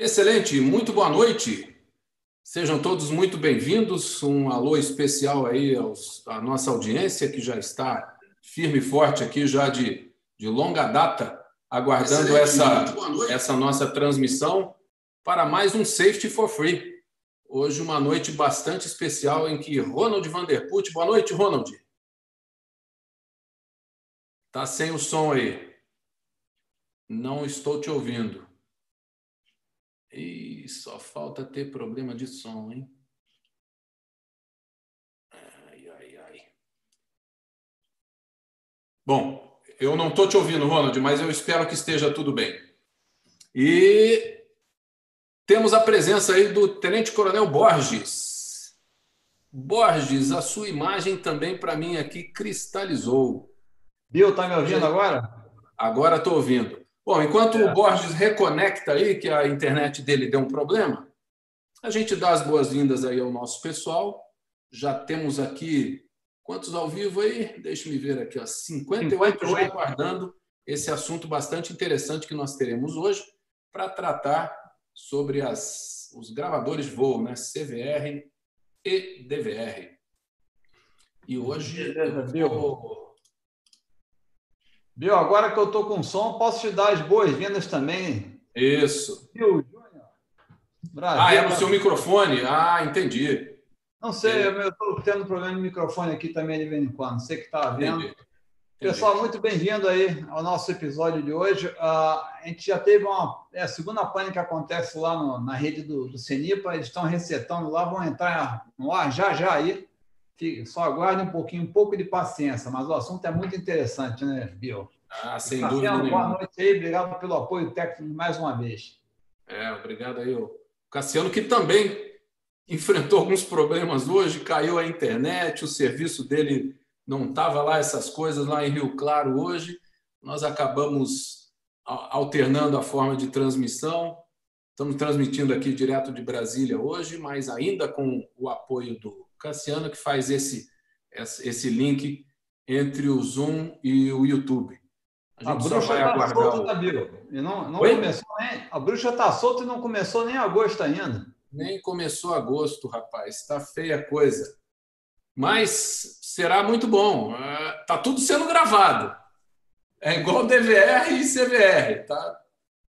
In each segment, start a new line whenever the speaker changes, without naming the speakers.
Excelente, muito boa noite. Sejam todos muito bem-vindos. Um alô especial aí aos, à nossa audiência que já está firme e forte aqui já de, de longa data, aguardando essa, essa nossa transmissão para mais um Safety for Free. Hoje uma noite bastante especial em que Ronald Vanderput. Boa noite, Ronald. Tá sem o som aí. Não estou te ouvindo. E só falta ter problema de som, hein? Ai, ai, ai. Bom, eu não estou te ouvindo, Ronald, mas eu espero que esteja tudo bem. E temos a presença aí do Tenente Coronel Borges. Borges, a sua imagem também para mim aqui cristalizou.
Bill, tá me ouvindo agora?
Agora estou ouvindo. Bom, enquanto é. o Borges reconecta aí, que a internet dele deu um problema, a gente dá as boas-vindas aí ao nosso pessoal. Já temos aqui quantos ao vivo aí? Deixa-me ver aqui, ó, 58, 58 já aguardando esse assunto bastante interessante que nós teremos hoje para tratar sobre as, os gravadores voo, né? CVR e DVR. E hoje eu vou
Viu? Agora que eu estou com som, posso te dar as boas-vindas também.
Isso. Viu, Júnior? Ah, é no seu microfone? Ah, entendi.
Não sei, é. eu estou tendo problema no microfone aqui também de vez em quando. Você que está vendo. Entendi. Pessoal, muito bem-vindo aí ao nosso episódio de hoje. Uh, a gente já teve uma é, a segunda pane que acontece lá no, na rede do, do Cenipa. Eles estão resetando lá, vão entrar no ar já já aí. Só aguarde um pouquinho, um pouco de paciência, mas o assunto é muito interessante, né, Bill?
Ah, sem dúvida nenhuma.
Boa noite aí, obrigado pelo apoio técnico mais uma vez.
É, obrigado aí, o Cassiano, que também enfrentou alguns problemas hoje, caiu a internet, o serviço dele não estava lá, essas coisas lá em Rio Claro hoje. Nós acabamos alternando a forma de transmissão. Estamos transmitindo aqui direto de Brasília hoje, mas ainda com o apoio do Cassiano, que faz esse, esse link entre o Zoom e o YouTube.
A, a bruxa está solta, tá, Bill. E não, não começou nem, a bruxa está solta e não começou nem agosto ainda.
Nem começou agosto, rapaz. Está feia a coisa. Mas será muito bom. Está é, tudo sendo gravado. É igual DVR e CVR. Tá,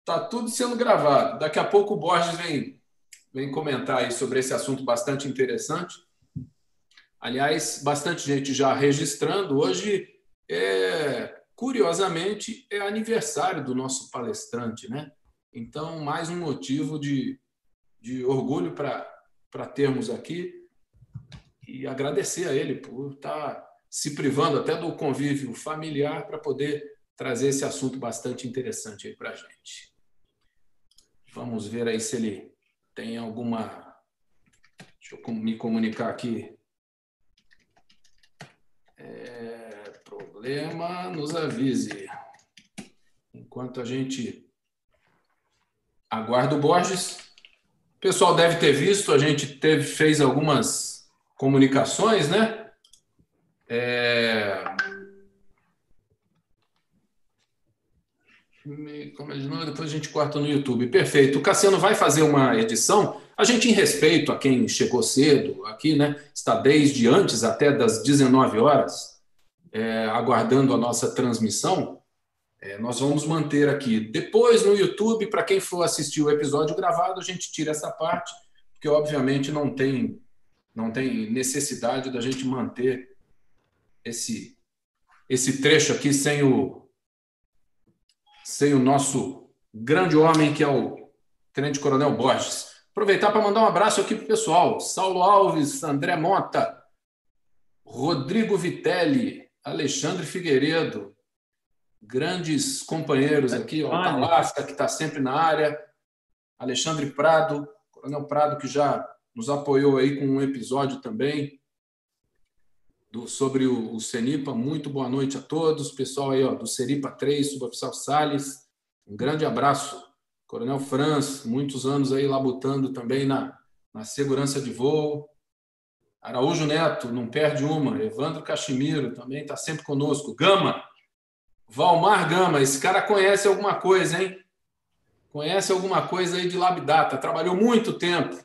tá tudo sendo gravado. Daqui a pouco o Borges vem, vem comentar aí sobre esse assunto bastante interessante. Aliás, bastante gente já registrando. Hoje, é, curiosamente, é aniversário do nosso palestrante, né? Então, mais um motivo de, de orgulho para termos aqui e agradecer a ele por estar se privando até do convívio familiar para poder trazer esse assunto bastante interessante aí para a gente. Vamos ver aí se ele tem alguma. Deixa eu me comunicar aqui é, problema, nos avise. Enquanto a gente aguarda o Borges. O pessoal deve ter visto, a gente teve, fez algumas comunicações, né? É... Como é de novo, depois a gente corta no YouTube. Perfeito. O Cassiano vai fazer uma edição. A gente, em respeito a quem chegou cedo aqui, né? Está desde antes até das 19 horas, é, aguardando a nossa transmissão. É, nós vamos manter aqui. Depois, no YouTube, para quem for assistir o episódio gravado, a gente tira essa parte, porque obviamente não tem, não tem necessidade da gente manter esse, esse trecho aqui sem o, sem o nosso grande homem, que é o Tenente Coronel Borges. Aproveitar para mandar um abraço aqui para o pessoal. Saulo Alves, André Mota, Rodrigo Vitelli, Alexandre Figueiredo, grandes companheiros aqui, o Talasca, que está sempre na área, Alexandre Prado, Coronel Prado, que já nos apoiou aí com um episódio também do, sobre o, o Cenipa. Muito boa noite a todos. Pessoal aí ó, do Cenipa 3, suboficial Salles, um grande abraço. Coronel Franz, muitos anos aí labutando também na, na segurança de voo. Araújo Neto, não perde uma. Evandro Cachimiro também está sempre conosco. Gama, Valmar Gama, esse cara conhece alguma coisa, hein? conhece alguma coisa aí de Labdata, trabalhou muito tempo,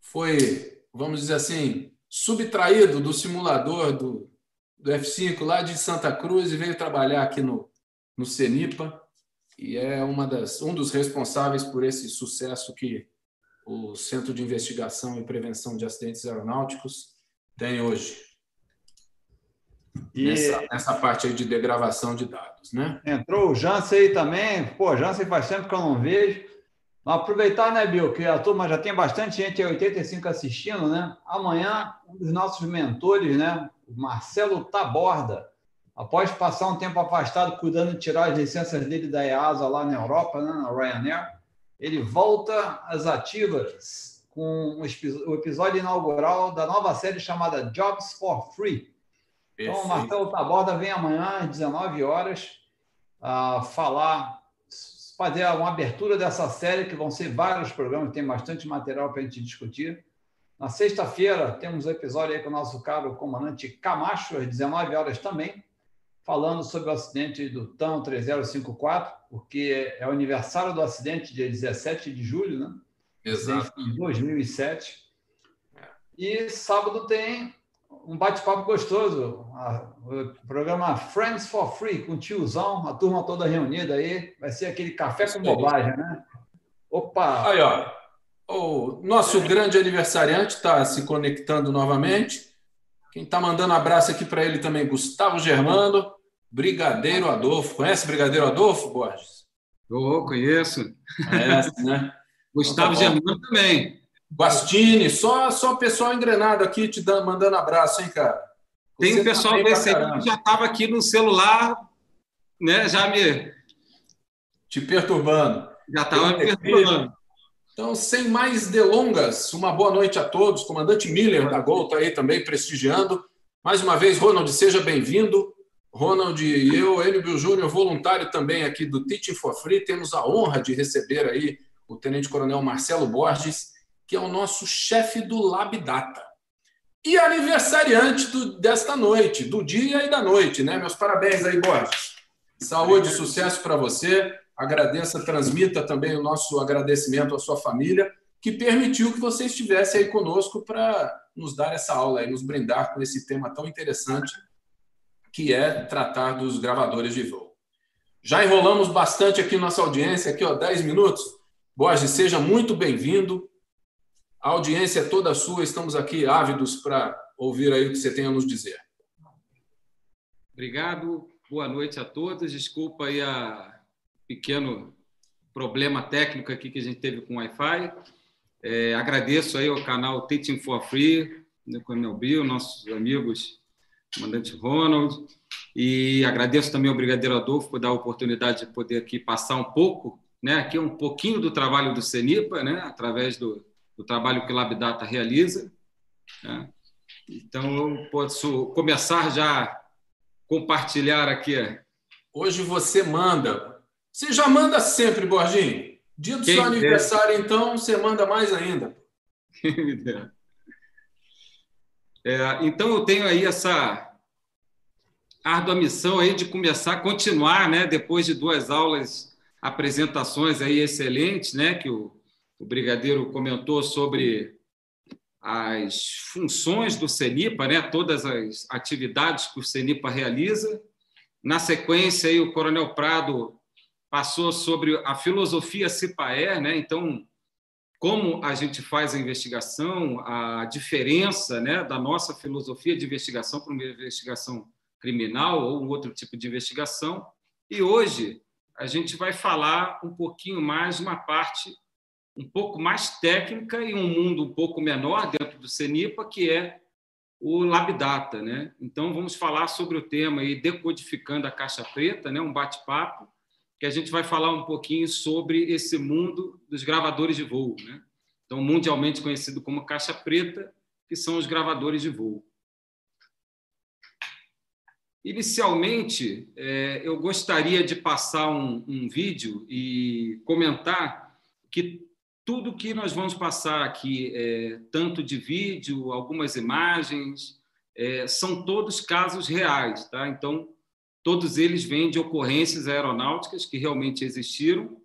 foi, vamos dizer assim, subtraído do simulador do, do F5 lá de Santa Cruz e veio trabalhar aqui no, no CENIPA e é uma das, um dos responsáveis por esse sucesso que o Centro de Investigação e Prevenção de Acidentes Aeronáuticos tem hoje. E nessa, nessa parte aí de degravação de dados, né?
Entrou o Jansen aí também. Pô, Jansen faz tempo que eu não vejo. Vamos aproveitar, né, Bill, que a turma já tem bastante gente, 85 assistindo, né? Amanhã, um dos nossos mentores, né, o Marcelo Taborda, após passar um tempo afastado cuidando de tirar as licenças dele da EASA lá na Europa, né, na Ryanair, ele volta às ativas com o episódio inaugural da nova série chamada Jobs for Free. Então, o Marcelo Taborda vem amanhã às 19 horas a falar, fazer uma abertura dessa série, que vão ser vários programas, tem bastante material para a gente discutir. Na sexta-feira, temos um episódio aí com o nosso caro comandante Camacho, às 19 horas também falando sobre o acidente do TAM 3054, porque é o aniversário do acidente, dia 17 de julho, né?
Exato.
Em 2007. E sábado tem um bate-papo gostoso, o programa Friends for Free, com o tiozão, a turma toda reunida aí. Vai ser aquele café com bobagem, né?
Opa! Aí, ó. O nosso grande aniversariante está se conectando novamente. Quem está mandando abraço aqui para ele também, Gustavo Germano. Brigadeiro Adolfo. Conhece Brigadeiro Adolfo, Borges?
Oh, conheço.
Conhece, né?
Gustavo então, tá Germano também.
Bastini, só, só pessoal engrenado aqui te dando, mandando abraço, hein, cara?
Você Tem um pessoal desse aí que já estava aqui no celular, né? Já me.
Te perturbando.
Já estava me perturbando.
Então, sem mais delongas, uma boa noite a todos. Comandante Miller da Gol está aí também prestigiando. Mais uma vez, Ronald, seja bem-vindo. Ronald e eu, Enio Júnior, voluntário também aqui do Teaching for Free, temos a honra de receber aí o Tenente Coronel Marcelo Borges, que é o nosso chefe do Lab Data. E aniversariante do, desta noite, do dia e da noite, né? Meus parabéns aí, Borges. Saúde e sucesso para você. Agradeça, transmita também o nosso agradecimento à sua família, que permitiu que você estivesse aí conosco para nos dar essa aula e nos brindar com esse tema tão interessante que é tratar dos gravadores de voo. Já enrolamos bastante aqui nossa audiência, aqui ó, 10 minutos. Borges, seja muito bem-vindo. A audiência é toda sua, estamos aqui ávidos para ouvir aí o que você tem a nos dizer.
Obrigado, boa noite a todos. Desculpa aí a pequeno problema técnico aqui que a gente teve com o Wi-Fi. É, agradeço aí ao canal Teaching for Free, do Coronel Bill, nossos amigos comandante Ronald, e agradeço também ao Brigadeiro Adolfo por dar a oportunidade de poder aqui passar um pouco, né, aqui um pouquinho do trabalho do CENIPA, né, através do, do trabalho que o LabData realiza. Né. Então, eu posso começar já compartilhar aqui.
Hoje você manda. Você já manda sempre, Borginho. Dia do Quem seu aniversário, então, você manda mais ainda.
É, então, eu tenho aí essa árdua missão aí de começar continuar, né, depois de duas aulas, apresentações aí excelentes, né, que o, o brigadeiro comentou sobre as funções do CENIPA, né, todas as atividades que o CENIPA realiza. Na sequência, aí, o Coronel Prado passou sobre a filosofia CIPAER, né, então, como a gente faz a investigação, a diferença né, da nossa filosofia de investigação para uma investigação criminal ou um outro tipo de investigação. E hoje a gente vai falar um pouquinho mais uma parte um pouco mais técnica e um mundo um pouco menor dentro do CENIPA, que é o Labdata, né? Então vamos falar sobre o tema aí decodificando a caixa preta, né? Um bate-papo que a gente vai falar um pouquinho sobre esse mundo dos gravadores de voo, né? Então mundialmente conhecido como caixa preta, que são os gravadores de voo. Inicialmente, é, eu gostaria de passar um, um, vídeo e comentar que tudo que nós vamos passar aqui, é, tanto de vídeo, algumas imagens, é, são todos casos reais, tá? Então, todos eles vêm de ocorrências aeronáuticas que realmente existiram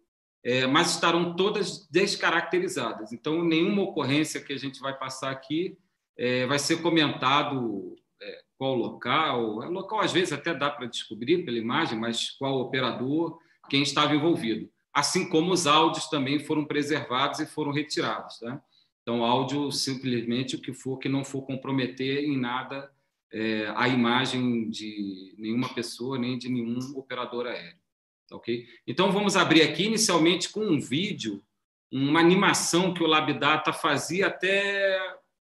é, mas estarão todas descaracterizadas. Então, nenhuma ocorrência que a gente vai passar aqui é, vai ser comentado é, qual local. O local, às vezes, até dá para descobrir pela imagem, mas qual operador, quem estava envolvido. Assim como os áudios também foram preservados e foram retirados. Tá? Então, áudio, simplesmente o que for que não for comprometer em nada é, a imagem de nenhuma pessoa, nem de nenhum operador aéreo. Tá ok? Então, vamos abrir aqui inicialmente com um vídeo, uma animação que o Labdata fazia até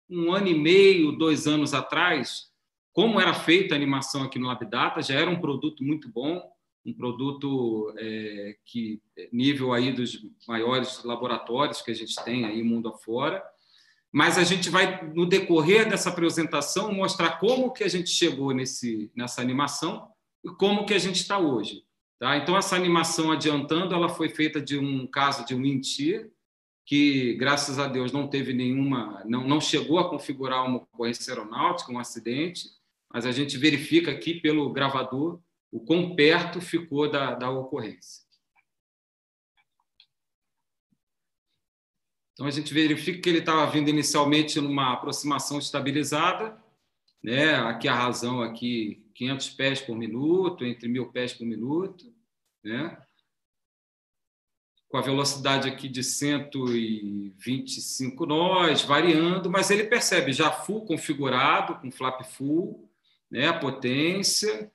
um ano e meio, dois anos atrás. Como era feita a animação aqui no Labdata, já era um produto muito bom, um produto é, que nível aí dos maiores laboratórios que a gente tem aí mundo afora. Mas a gente vai no decorrer dessa apresentação mostrar como que a gente chegou nesse nessa animação e como que a gente está hoje. Tá? Então, essa animação adiantando, ela foi feita de um caso de um mentir, que, graças a Deus, não teve nenhuma, não, não chegou a configurar uma ocorrência aeronáutica, um acidente, mas a gente verifica aqui pelo gravador o quão perto ficou da, da ocorrência. Então, a gente verifica que ele estava vindo inicialmente numa aproximação estabilizada, né? aqui a razão aqui 500 pés por minuto, entre 1.000 pés por minuto, né? com a velocidade aqui de 125 nós, variando, mas ele percebe já full configurado, com flap full, né? a potência,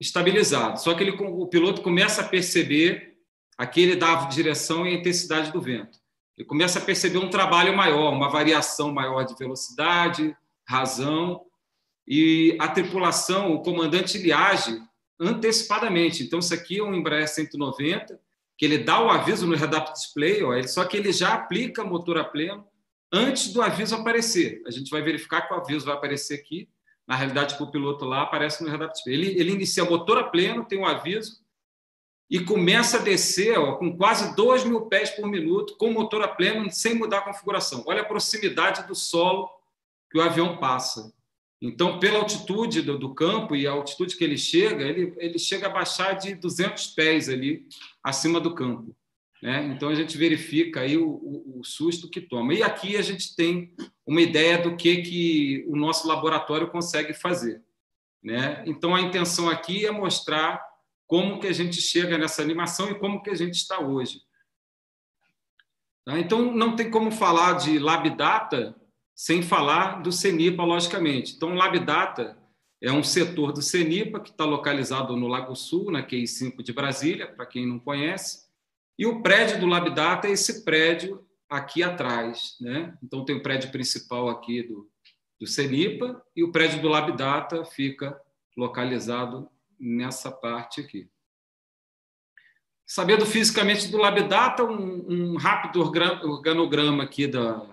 estabilizado. Só que ele, o piloto começa a perceber, aqui ele dá a direção e a intensidade do vento. Ele começa a perceber um trabalho maior, uma variação maior de velocidade, razão, e a tripulação, o comandante, ele age antecipadamente. Então, isso aqui é um Embraer 190, que ele dá o aviso no head-up display, ó, só que ele já aplica motor a pleno antes do aviso aparecer. A gente vai verificar que o aviso vai aparecer aqui. Na realidade, o piloto lá aparece no head-up display. Ele, ele inicia motor a pleno, tem um aviso, e começa a descer ó, com quase 2 mil pés por minuto, com motor a pleno, sem mudar a configuração. Olha a proximidade do solo que o avião passa. Então, pela altitude do, do, campo e a altitude que ele chega, ele, ele chega a baixar de 200 pés ali acima do campo. Né? Então, a gente verifica aí o, o, o, susto que toma. E aqui a gente tem uma ideia do que, que o nosso laboratório consegue fazer. Né? Então, a intenção aqui é mostrar como que a gente chega nessa animação e como que a gente está hoje. Tá? Então, não tem como falar de Lab Data sem falar do CENIPA, logicamente. Então, Labdata é um setor do CENIPA que está localizado no Lago Sul, na QI 5 de Brasília, para quem não conhece. E o prédio do Labdata é esse prédio aqui atrás. Né? Então, tem o prédio principal aqui do, do CENIPA e o prédio do Labdata fica localizado nessa parte aqui. Sabendo fisicamente do Labdata, um, um rápido organograma aqui da,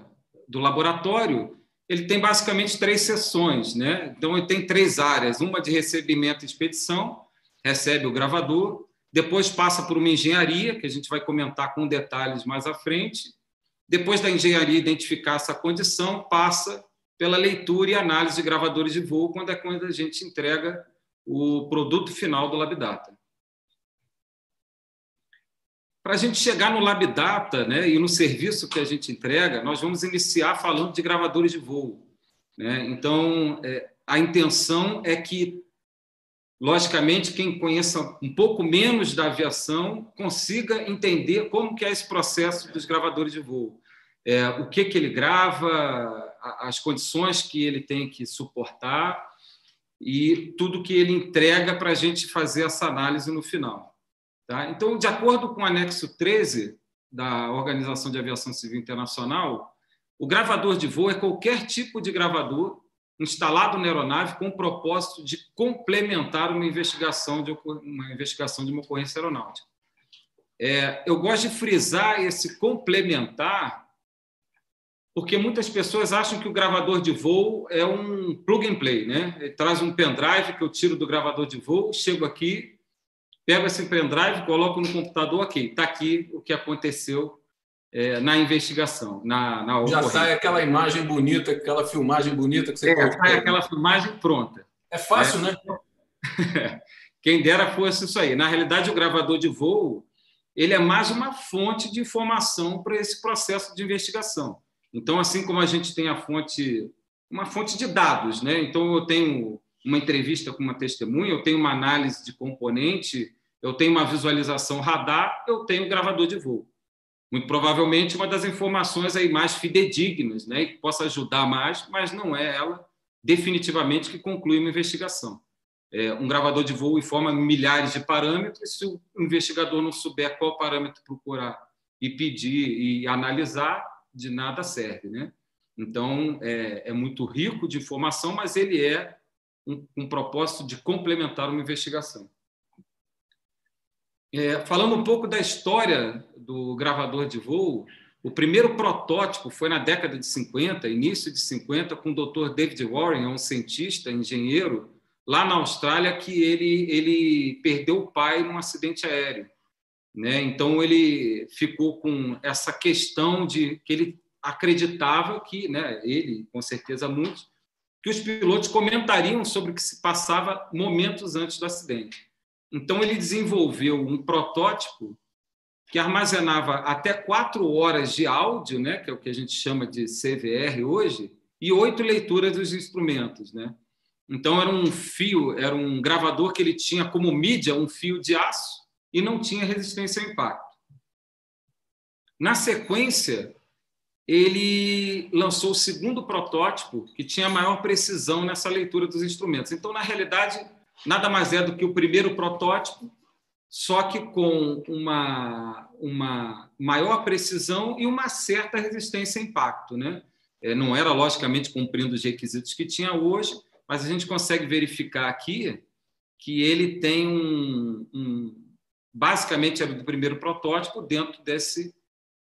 do laboratório, ele tem basicamente três seções, né? Então ele tem três áreas, uma de recebimento e expedição, recebe o gravador, depois passa por uma engenharia, que a gente vai comentar com detalhes mais à frente. Depois da engenharia identificar essa condição, passa pela leitura e análise de gravadores de voo, quando é quando a gente entrega o produto final do LabData. Para a gente chegar no LabData né, e no serviço que a gente entrega, nós vamos iniciar falando de gravadores de voo. Né? Então, é, a intenção é que, logicamente, quem conheça um pouco menos da aviação consiga entender como que é esse processo dos gravadores de voo. É, o que, que ele grava, as condições que ele tem que suportar e tudo que ele entrega para a gente fazer essa análise no final. Tá? Então, de acordo com o anexo 13 da Organização de Aviação Civil Internacional, o gravador de voo é qualquer tipo de gravador instalado na aeronave com o propósito de complementar uma investigação de uma investigação de uma ocorrência aeronáutica. É, eu gosto de frisar esse complementar, porque muitas pessoas acham que o gravador de voo é um plug and play, né? Ele traz um pendrive que eu tiro do gravador de voo, chego aqui, pego esse pendrive, coloco no computador, ok, está aqui o que aconteceu é, na investigação, na, na
Já sai aquela imagem bonita, aquela filmagem bonita que você
é, sai aquela filmagem pronta.
É fácil, é. né?
Quem dera fosse isso aí. Na realidade, o gravador de voo ele é mais uma fonte de informação para esse processo de investigação. Então, assim como a gente tem a fonte, uma fonte de dados, né? Então, eu tenho uma entrevista com uma testemunha, eu tenho uma análise de componente, eu tenho uma visualização radar, eu tenho gravador de voo. Muito provavelmente uma das informações aí mais fidedignas, né, que possa ajudar mais, mas não é ela definitivamente que conclui uma investigação. É, um gravador de voo informa milhares de parâmetros, se o investigador não souber qual parâmetro procurar e pedir e analisar, de nada serve. Né? Então, é, é muito rico de informação, mas ele é um, um propósito de complementar uma investigação. É, falando um pouco da história do gravador de voo, o primeiro protótipo foi na década de 50, início de 50, com o Dr. David Warren, um cientista, engenheiro, lá na Austrália, que ele, ele perdeu o pai num acidente aéreo. Né? Então, ele ficou com essa questão de que ele acreditava que, né, ele, com certeza muitos, que os pilotos comentariam sobre o que se passava momentos antes do acidente. Então, ele desenvolveu um protótipo que armazenava até quatro horas de áudio, né, que é o que a gente chama de CVR hoje, e oito leituras dos instrumentos. Né? Então, era um fio, era um gravador que ele tinha como mídia um fio de aço e não tinha resistência ao impacto. Na sequência, ele lançou o segundo protótipo, que tinha maior precisão nessa leitura dos instrumentos. Então, na realidade, nada mais é do que o primeiro protótipo só que com uma, uma maior precisão e uma certa resistência a impacto. Né? É, não era, logicamente, cumprindo os requisitos que tinha hoje, mas a gente consegue verificar aqui que ele tem um, um basicamente era do primeiro protótipo dentro desse,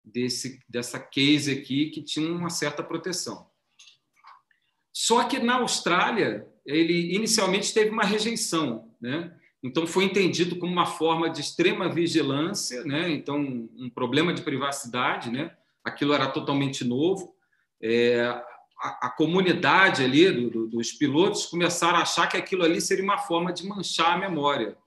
desse dessa case aqui que tinha uma certa proteção. Só que na Austrália ele inicialmente teve uma rejeição, né? Então, foi entendido como uma forma de extrema vigilância, né? então, um problema de privacidade. Né? Aquilo era totalmente novo. É, a, a, comunidade ali do, do, dos pilotos começaram a achar que aquilo ali seria uma forma de manchar a memória.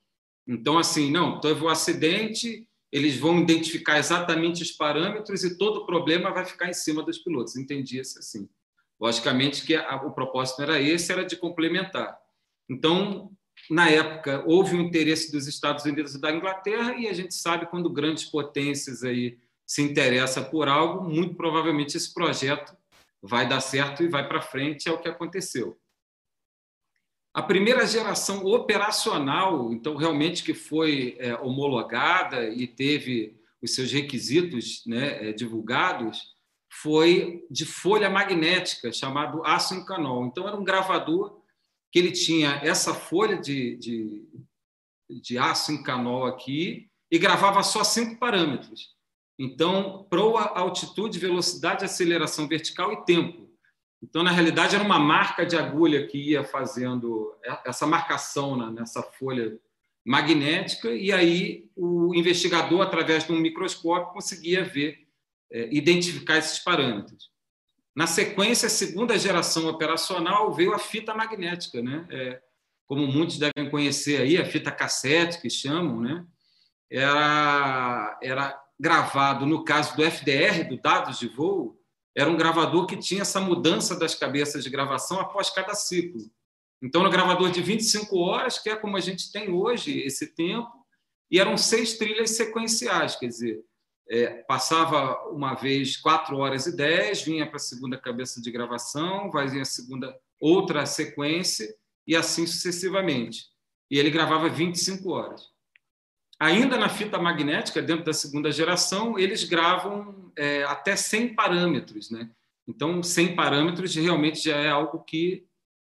Então, assim, não, teve um acidente, eles vão identificar exatamente os parâmetros e todo o problema vai ficar em cima dos pilotos. Entendia-se assim. Logicamente que a, o propósito era esse, era de complementar. Então, na época, houve um interesse dos Estados Unidos e da Inglaterra, e a gente sabe quando grandes potências aí se interessam por algo, muito provavelmente esse projeto vai dar certo e vai para frente, é o que aconteceu. A primeira geração operacional, então, realmente que foi é, homologada e teve os seus requisitos né, é, divulgados, foi de folha magnética, chamado aço em canol. Então, era um gravador que ele tinha essa folha de, de, de aço aqui e gravava só cinco parâmetros. Então, proa, altitude, velocidade, aceleração vertical e tempo. Então, na realidade, era uma marca de agulha que ia fazendo essa marcação nessa folha magnética, e aí o investigador, através de um microscópio, conseguia ver, é, identificar esses parâmetros. Na sequência, a segunda geração operacional veio a fita magnética, né? É, como muitos devem conhecer aí, a fita cassete que chamam, né? Era, era gravado, no caso do FDR, do dados de voo, era um gravador que tinha essa mudança das cabeças de gravação após cada ciclo. Então, no gravador de 25 horas, que é como a gente tem hoje esse tempo, e eram seis trilhas sequenciais, quer dizer, é, passava uma vez 4 horas e 10, vinha para a segunda cabeça de gravação, vai a segunda outra sequência e assim sucessivamente. E ele gravava 25 horas. Ainda na fita magnética, dentro da segunda geração, eles gravam é, até 100 parâmetros. Né? Então, 100 parâmetros realmente já é algo que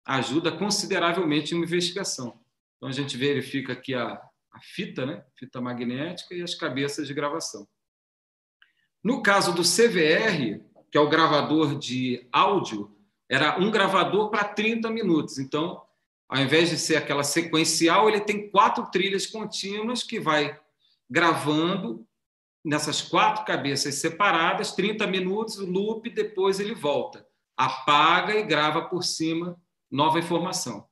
ajuda consideravelmente uma investigação. Então, a gente verifica aqui a, a fita, né? fita magnética e as cabeças de gravação. No caso do CVR, que é o gravador de áudio, era um gravador para 30 minutos. Então, ao invés de ser aquela sequencial, ele tem quatro trilhas contínuas que vai gravando nessas quatro cabeças separadas, 30 minutos, loop, depois ele volta, apaga e grava por cima nova informação.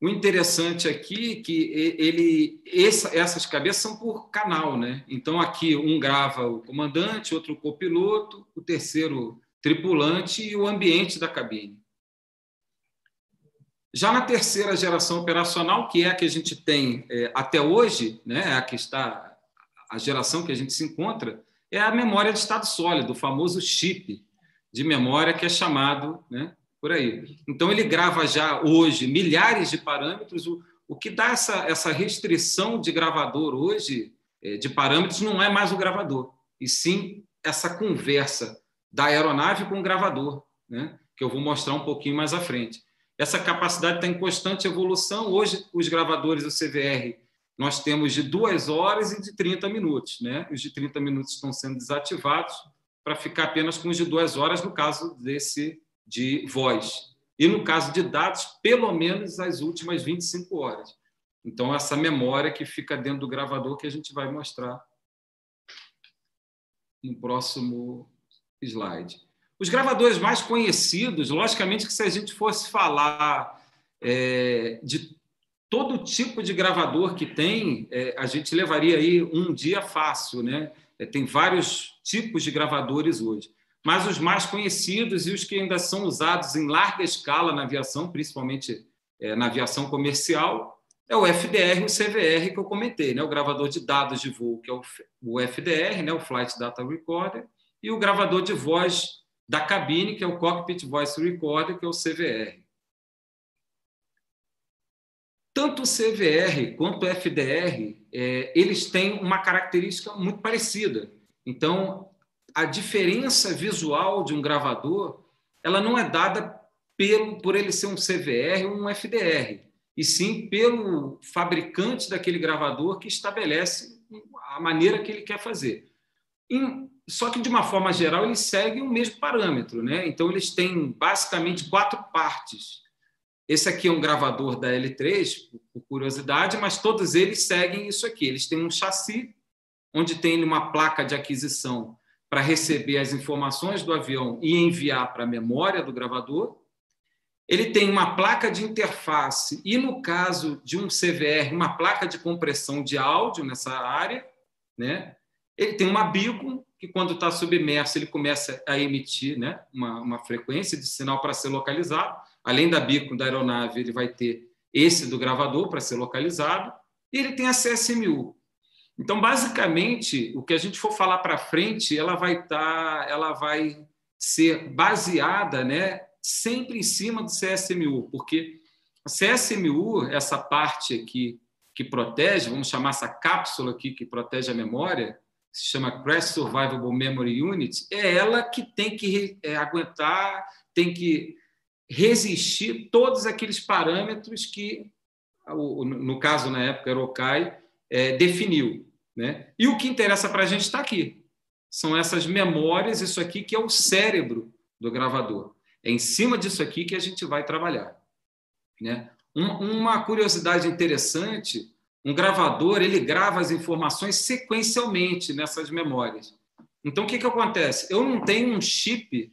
O interessante aqui é que ele, essa, essas cabeças são por canal, né? Então aqui um grava o comandante, outro o copiloto, o terceiro tripulante e o ambiente da cabine. Já na terceira geração operacional, que é a que a gente tem é, até hoje, né, a que está a geração que a gente se encontra, é a memória de estado sólido, o famoso chip de memória que é chamado, né, por aí. Então ele grava já hoje milhares de parâmetros, o, o que dá essa, essa restrição de gravador hoje é, de parâmetros não é mais o gravador, e sim essa conversa da aeronave com o gravador, né, que eu vou mostrar um pouquinho mais à frente. Essa capacidade está em constante evolução. Hoje, os gravadores do CVR, nós temos de duas horas e de 30 minutos. Né? Os de 30 minutos estão sendo desativados para ficar apenas com os de duas horas, no caso desse de voz. E no caso de dados, pelo menos as últimas 25 horas. Então, essa memória que fica dentro do gravador que a gente vai mostrar no próximo slide. Os gravadores mais conhecidos, logicamente que se a gente fosse falar é, de todo tipo de gravador que tem, é, a gente levaria aí um dia fácil, né? É, tem vários tipos de gravadores hoje. Mas os mais conhecidos e os que ainda são usados em larga escala na aviação, principalmente é, na aviação comercial, é o FDR e o CVR que eu comentei, né? o gravador de dados de voo, que é o FDR, né? o Flight Data Recorder, e o gravador de voz da cabine, que é o Cockpit Voice Recorder, que é o CVR. Tanto o CVR quanto o FDR, é, eles têm uma característica muito parecida. Então, a diferença visual de um gravador, ela não é dada pelo, por ele ser um CVR ou um FDR, e sim pelo fabricante daquele gravador que estabelece a maneira que ele quer fazer. Em, só que, de uma forma geral, eles seguem o mesmo parâmetro. Né? Então, eles têm basicamente quatro partes. Esse aqui é um gravador da L3, por curiosidade, mas todos eles seguem isso aqui. Eles têm um chassi, onde tem uma placa de aquisição para receber as informações do avião e enviar para a memória do gravador. Ele tem uma placa de interface e, no caso de um CVR, uma placa de compressão de áudio nessa área. Né? Ele tem uma beacon que quando está submerso ele começa a emitir né, uma, uma frequência de sinal para ser localizado. Além da bico da aeronave, ele vai ter esse do gravador para ser localizado. E ele tem a CSMU. Então, basicamente, o que a gente for falar para frente, ela vai estar, tá, ela vai ser baseada, né, sempre em cima do CSMU, porque a CSMU, essa parte aqui que protege, vamos chamar essa cápsula aqui que protege a memória, se chama Crash Survivable Memory Unit, é ela que tem que é, aguentar, tem que resistir todos aqueles parâmetros que, no caso, na época, era o CAI, é, definiu. Né? E o que interessa para a gente está aqui. São essas memórias, isso aqui que é o cérebro do gravador. É em cima disso aqui que a gente vai trabalhar. Né? Uma curiosidade interessante um gravador ele grava as informações sequencialmente nessas memórias. Então, o que, que acontece? Eu não tenho um chip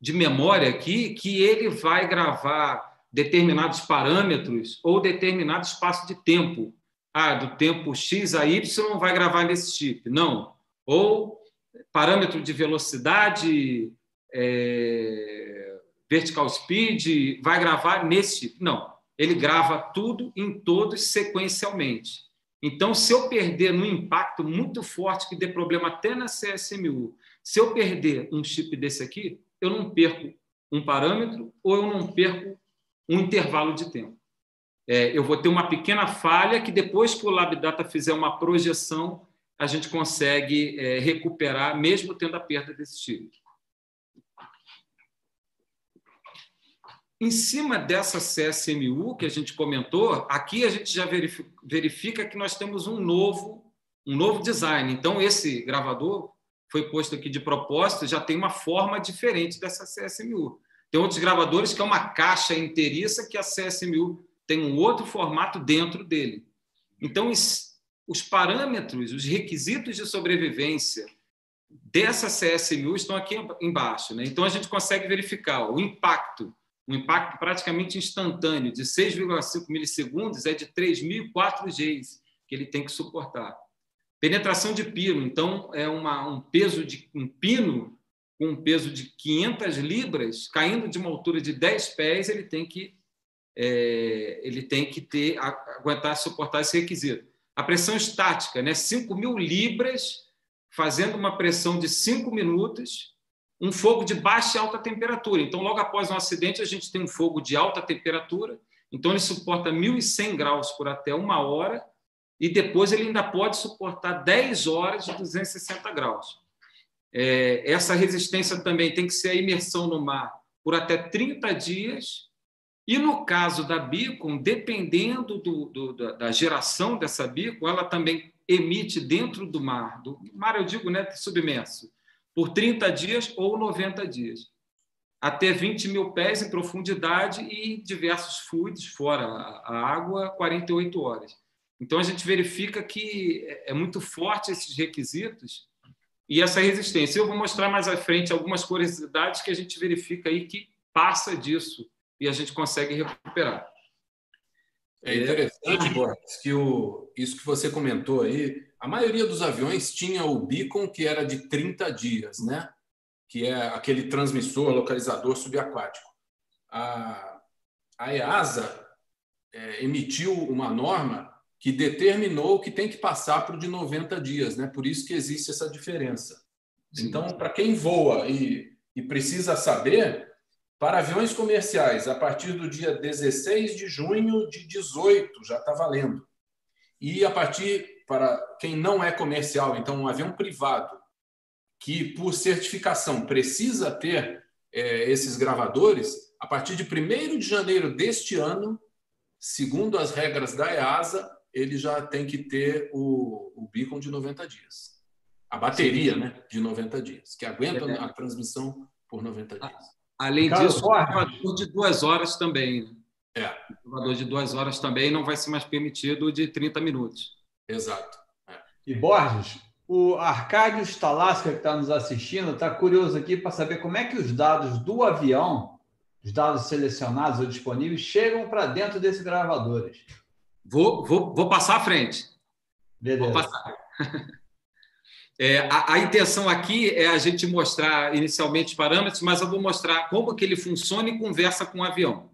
de memória aqui que ele vai gravar determinados parâmetros ou determinado espaço de tempo. Ah, do tempo X a Y vai gravar nesse chip. Não. Ou parâmetro de velocidade, é, vertical speed, vai gravar nesse chip. Não ele grava tudo em todos sequencialmente. Então, se eu perder num impacto muito forte que dê problema até na CSMU, se eu perder um chip desse aqui, eu não perco um parâmetro ou eu não perco um intervalo de tempo. É, eu vou ter uma pequena falha que depois que o LabData fizer uma projeção, a gente consegue é, recuperar, mesmo tendo a perda desse chip. Em cima dessa CSMU que a gente comentou, aqui a gente já verifica que nós temos um novo, um novo design. Então, esse gravador foi posto aqui de propósito, já tem uma forma diferente dessa CSMU. Tem outros gravadores que é uma caixa inteiriça que a CSMU tem um outro formato dentro dele. Então, os parâmetros, os requisitos de sobrevivência dessa CSMU estão aqui embaixo. Né? Então, a gente consegue verificar o impacto um impacto praticamente instantâneo de 6,5 milissegundos é de 3.004 Gs que ele tem que suportar. Penetração de pino, então é uma, um peso de um pino com um peso de 500 libras, caindo de uma altura de 10 pés, ele tem que é, ele tem que ter aguentar suportar esse requisito. A pressão estática, né, 5 mil libras, fazendo uma pressão de 5 minutos, um fogo de baixa e alta temperatura. Então, logo após um acidente, a gente tem um fogo de alta temperatura, então ele suporta 1.100 graus por até uma hora, e depois ele ainda pode suportar 10 horas de 260 graus. É, essa resistência também tem que ser a imersão no mar por até 30 dias. E no caso da Beacon, dependendo do, do, da geração dessa Beacon, ela também emite dentro do mar, do mar eu digo né, submerso, por 30 dias ou 90 dias, até 20 mil pés em profundidade e diversos fluidos fora a água, 48 horas. Então a gente verifica que é muito forte esses requisitos e essa resistência. Eu vou mostrar mais à frente algumas curiosidades que a gente verifica aí que passa disso e a gente consegue recuperar.
É interessante, Borges, que o, isso que você comentou aí, a maioria dos aviões tinha o beacon que era de 30 dias, né? que é aquele transmissor, localizador subaquático. A, a EASA é, emitiu uma norma que determinou que tem que passar para o de 90 dias, né? Por isso que existe essa diferença. Então, para quem voa e, e precisa saber, para aviões comerciais, a partir do dia 16 de junho de 18 já está valendo. E a partir para quem não é comercial, então um avião privado, que por certificação precisa ter é, esses gravadores, a partir de 1 de janeiro deste ano, segundo as regras da EASA, ele já tem que ter o, o beacon de 90 dias. A bateria, Sim. né? De 90 dias, que aguenta é. a transmissão por 90 dias.
Além Carlos disso, o gravador de duas horas também. Né?
É.
O gravador de duas horas também não vai ser mais permitido de 30 minutos.
Exato.
É. E Borges, o Arcádio Stalasca, que está nos assistindo, está curioso aqui para saber como é que os dados do avião, os dados selecionados ou disponíveis, chegam para dentro desses gravadores.
Vou, vou, vou passar à frente. Beleza. Vou passar. É, a, a, intenção aqui é a gente mostrar inicialmente os parâmetros, mas eu vou mostrar como que ele funciona e conversa com o avião.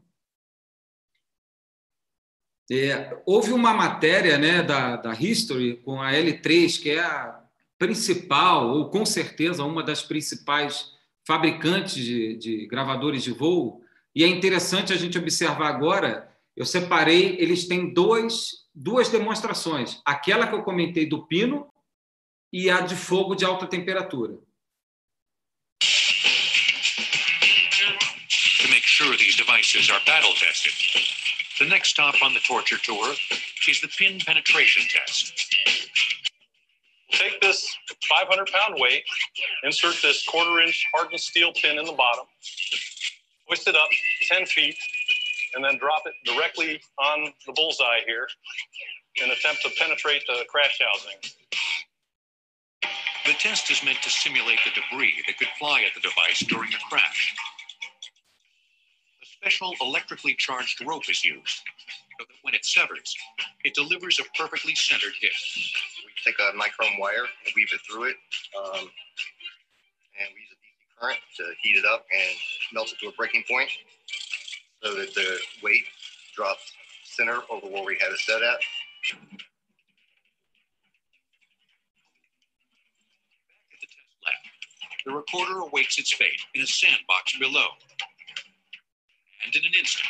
É, houve uma matéria né, da, da History com a L3, que é a principal, ou com certeza uma das principais fabricantes de, de gravadores de voo, e é interessante a gente observar agora eu separei, eles têm dois, duas demonstrações. Aquela que eu comentei do pino e a de fogo de alta temperatura. To make sure these devices are battle tested, the next stop on the torture tour is the pin penetration test.
Take this 500 pound weight, insert this quarter inch hardened steel pin in the bottom, hoist it up 10 feet and then drop it directly on the bullseye here and attempt to penetrate the crash housing.
The test is meant to simulate the debris that could fly at the device during a crash. A special electrically charged rope is used so that when it severs, it delivers a perfectly centered hit.
We take a nichrome wire and weave it through it, um, and we use a DC current to heat it up and melt it to a breaking point so that the weight drops center over where we had it set at.
At the test lab, the recorder awaits its fate in a sandbox below. And in an instant,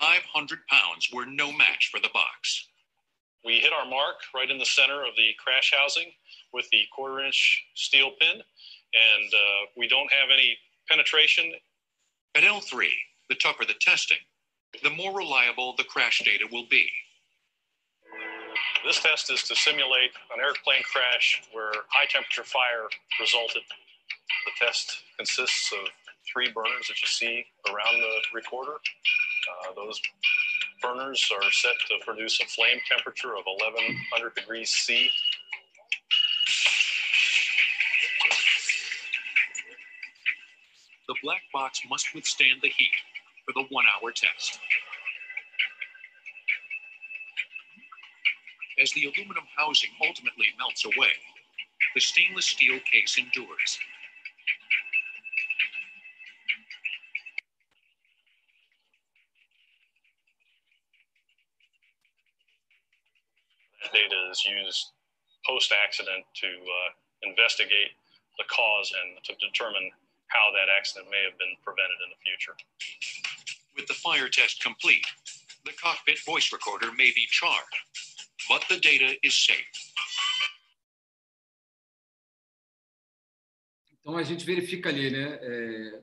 Five hundred pounds were no match for the box.
We hit our mark right in the center of the crash housing with the quarter inch steel pin, and uh, we don't have any penetration.
At L3, the tougher the testing, the more reliable the crash data will be.
This test is to simulate an airplane crash where high temperature fire resulted. The test consists of three burners that you see around the recorder. Uh, those burners are set to produce a flame temperature of 1100 degrees C.
The black box must withstand the heat for the one hour test. As the aluminum housing ultimately melts away, the stainless steel case endures.
That data is used post-accident to uh, investigate the cause and to determine how that accident may have been prevented in the future.
With the fire test complete, the cockpit voice recorder may be charred, but the data is safe.
Então a gente verifica ali, né? É,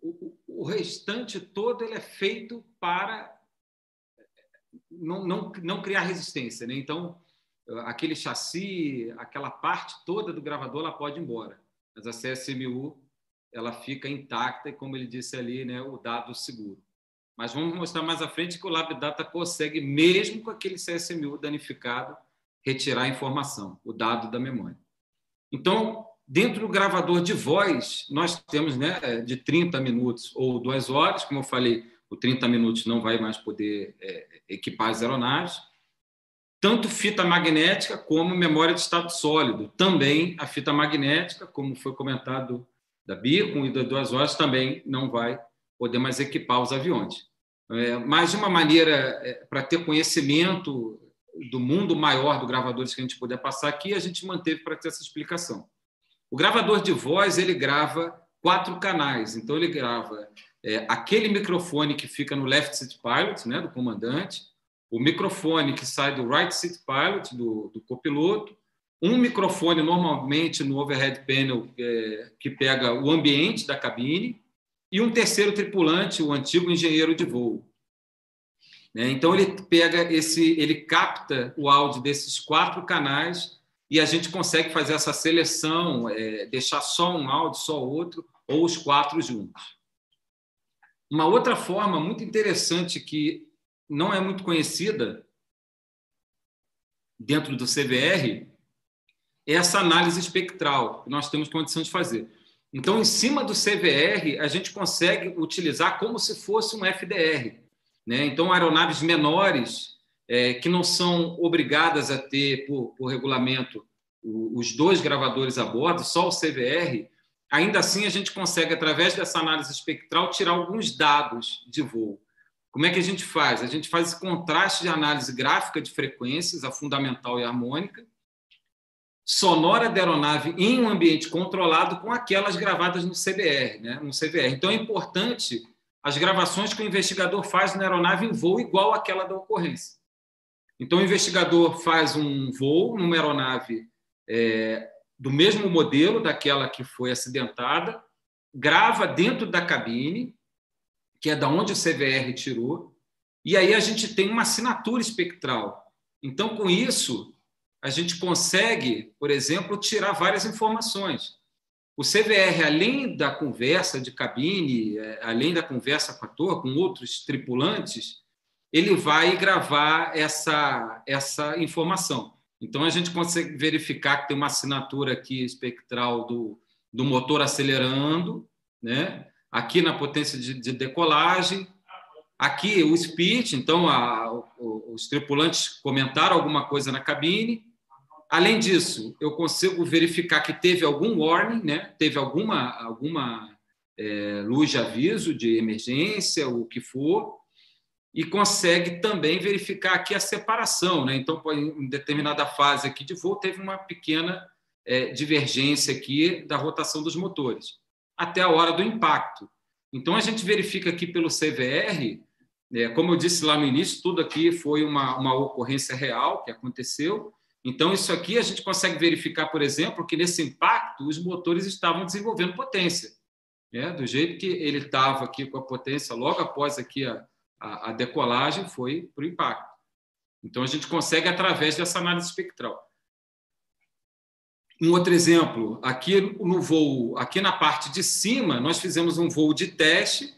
o, o, restante todo ele é feito para não, não, não criar resistência, né? Então aquele chassi, aquela parte toda do gravador, ela pode ir embora. Mas a CSMU ela fica intacta e, como ele disse ali, né, o dado seguro. Mas vamos mostrar mais à frente que o LabData consegue, mesmo com aquele CSMU danificado, retirar a informação, o dado da memória. Então, dentro do gravador de voz, nós temos né, de 30 minutos ou duas horas, como eu falei, o 30 minutos não vai mais poder é, equipar as aeronaves, tanto fita magnética como memória de estado sólido. Também a fita magnética, como foi comentado da Beacon e das duas horas, também não vai poder mais equipar os aviões. É, mas de uma maneira é, para ter conhecimento do mundo maior do gravadores que a gente puder passar aqui, a gente manteve para ter essa explicação. O gravador de voz ele grava quatro canais, então ele grava é, aquele microfone que fica no left seat pilot, né, do comandante, o microfone que sai do right seat pilot, do, do copiloto, um microfone normalmente no overhead panel é, que pega o ambiente da cabine e um terceiro tripulante, o antigo engenheiro de voo. Né? Então ele pega esse, ele capta o áudio desses quatro canais e a gente consegue fazer essa seleção, é, deixar só um áudio, só outro ou os quatro juntos. Uma outra forma muito interessante que não é muito conhecida dentro do CVR é essa análise espectral que nós temos condição de fazer. Então, em cima do CVR, a gente consegue utilizar como se fosse um FDR. Né? Então, aeronaves menores, é, que não são obrigadas a ter, por, por regulamento, o, os dois gravadores a bordo, só o CVR, ainda assim a gente consegue, através dessa análise espectral, tirar alguns dados de voo. Como é que a gente faz? A gente faz esse contraste de análise gráfica de frequências, a fundamental e a harmônica, sonora da aeronave em um ambiente controlado com aquelas gravadas no CBR, né? no CVR. Então é importante as gravações que o investigador faz na aeronave em voo igual àquela da ocorrência. Então o investigador faz um voo numa aeronave é, do mesmo modelo daquela que foi acidentada, grava dentro da cabine que é da onde o CVR tirou, e aí a gente tem uma assinatura espectral. Então, com isso, a gente consegue, por exemplo, tirar várias informações. O CVR, além da conversa de cabine, é, além da conversa com a torre, com outros tripulantes, ele vai gravar essa, essa informação. Então, a gente consegue verificar que tem uma assinatura aqui espectral do, do motor acelerando, né? aqui na potência de, de decolagem, aqui o speech, então a, os tripulantes comentaram alguma coisa na cabine. Além disso, eu consigo verificar que teve algum warning, né? teve alguma, alguma é, luz de aviso de emergência, o que for, e consegue também verificar aqui a separação. Né? Então, em determinada fase aqui de voo, teve uma pequena é, divergência aqui da rotação dos motores até a hora do impacto. Então, a gente verifica aqui pelo CVR, é, como eu disse lá no início, tudo aqui foi uma, uma ocorrência real que aconteceu. Então, isso aqui a gente consegue verificar, por exemplo, que nesse impacto os motores estavam desenvolvendo potência. Né? Do jeito que ele estava aqui com a potência, logo após aqui a, a, a decolagem, foi para o impacto. Então, a gente consegue através dessa análise espectral. Um outro exemplo, aqui no voo, aqui na parte de cima, nós fizemos um voo de teste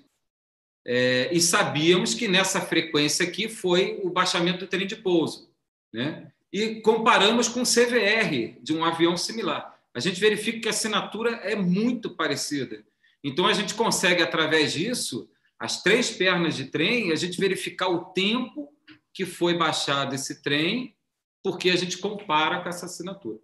é, e sabíamos que nessa frequência aqui foi o baixamento do trem de pouso. Né? E comparamos com o CVR de um avião similar. A gente verifica que a assinatura é muito parecida. Então, a gente consegue, através disso, as três pernas de trem, a gente verificar o tempo que foi baixado esse trem, porque a gente compara com essa assinatura.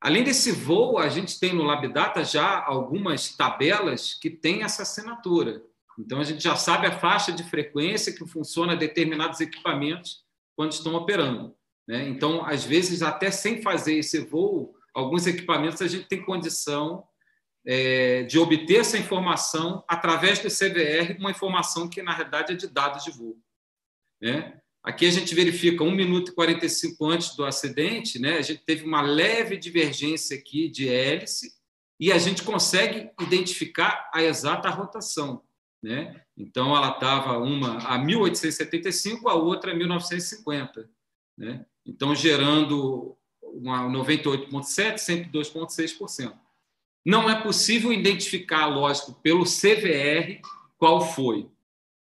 Além desse voo, a gente tem no Labdata já algumas tabelas que têm essa assinatura. Então, a gente já sabe a faixa de frequência que funciona determinados equipamentos quando estão operando. Né? Então, às vezes, até sem fazer esse voo, alguns equipamentos a gente tem condição é, de obter essa informação através do CVR, uma informação que, na realidade, é de dados de voo. Né? Aqui a gente verifica 1 minuto e 45 antes do acidente, né? a gente teve uma leve divergência aqui de hélice e a gente consegue identificar a exata rotação. Né? Então, ela estava uma a 1875, a outra a 1950. Né? Então, gerando uma 98,7%, 102,6%. Não é possível identificar, lógico, pelo CVR qual foi.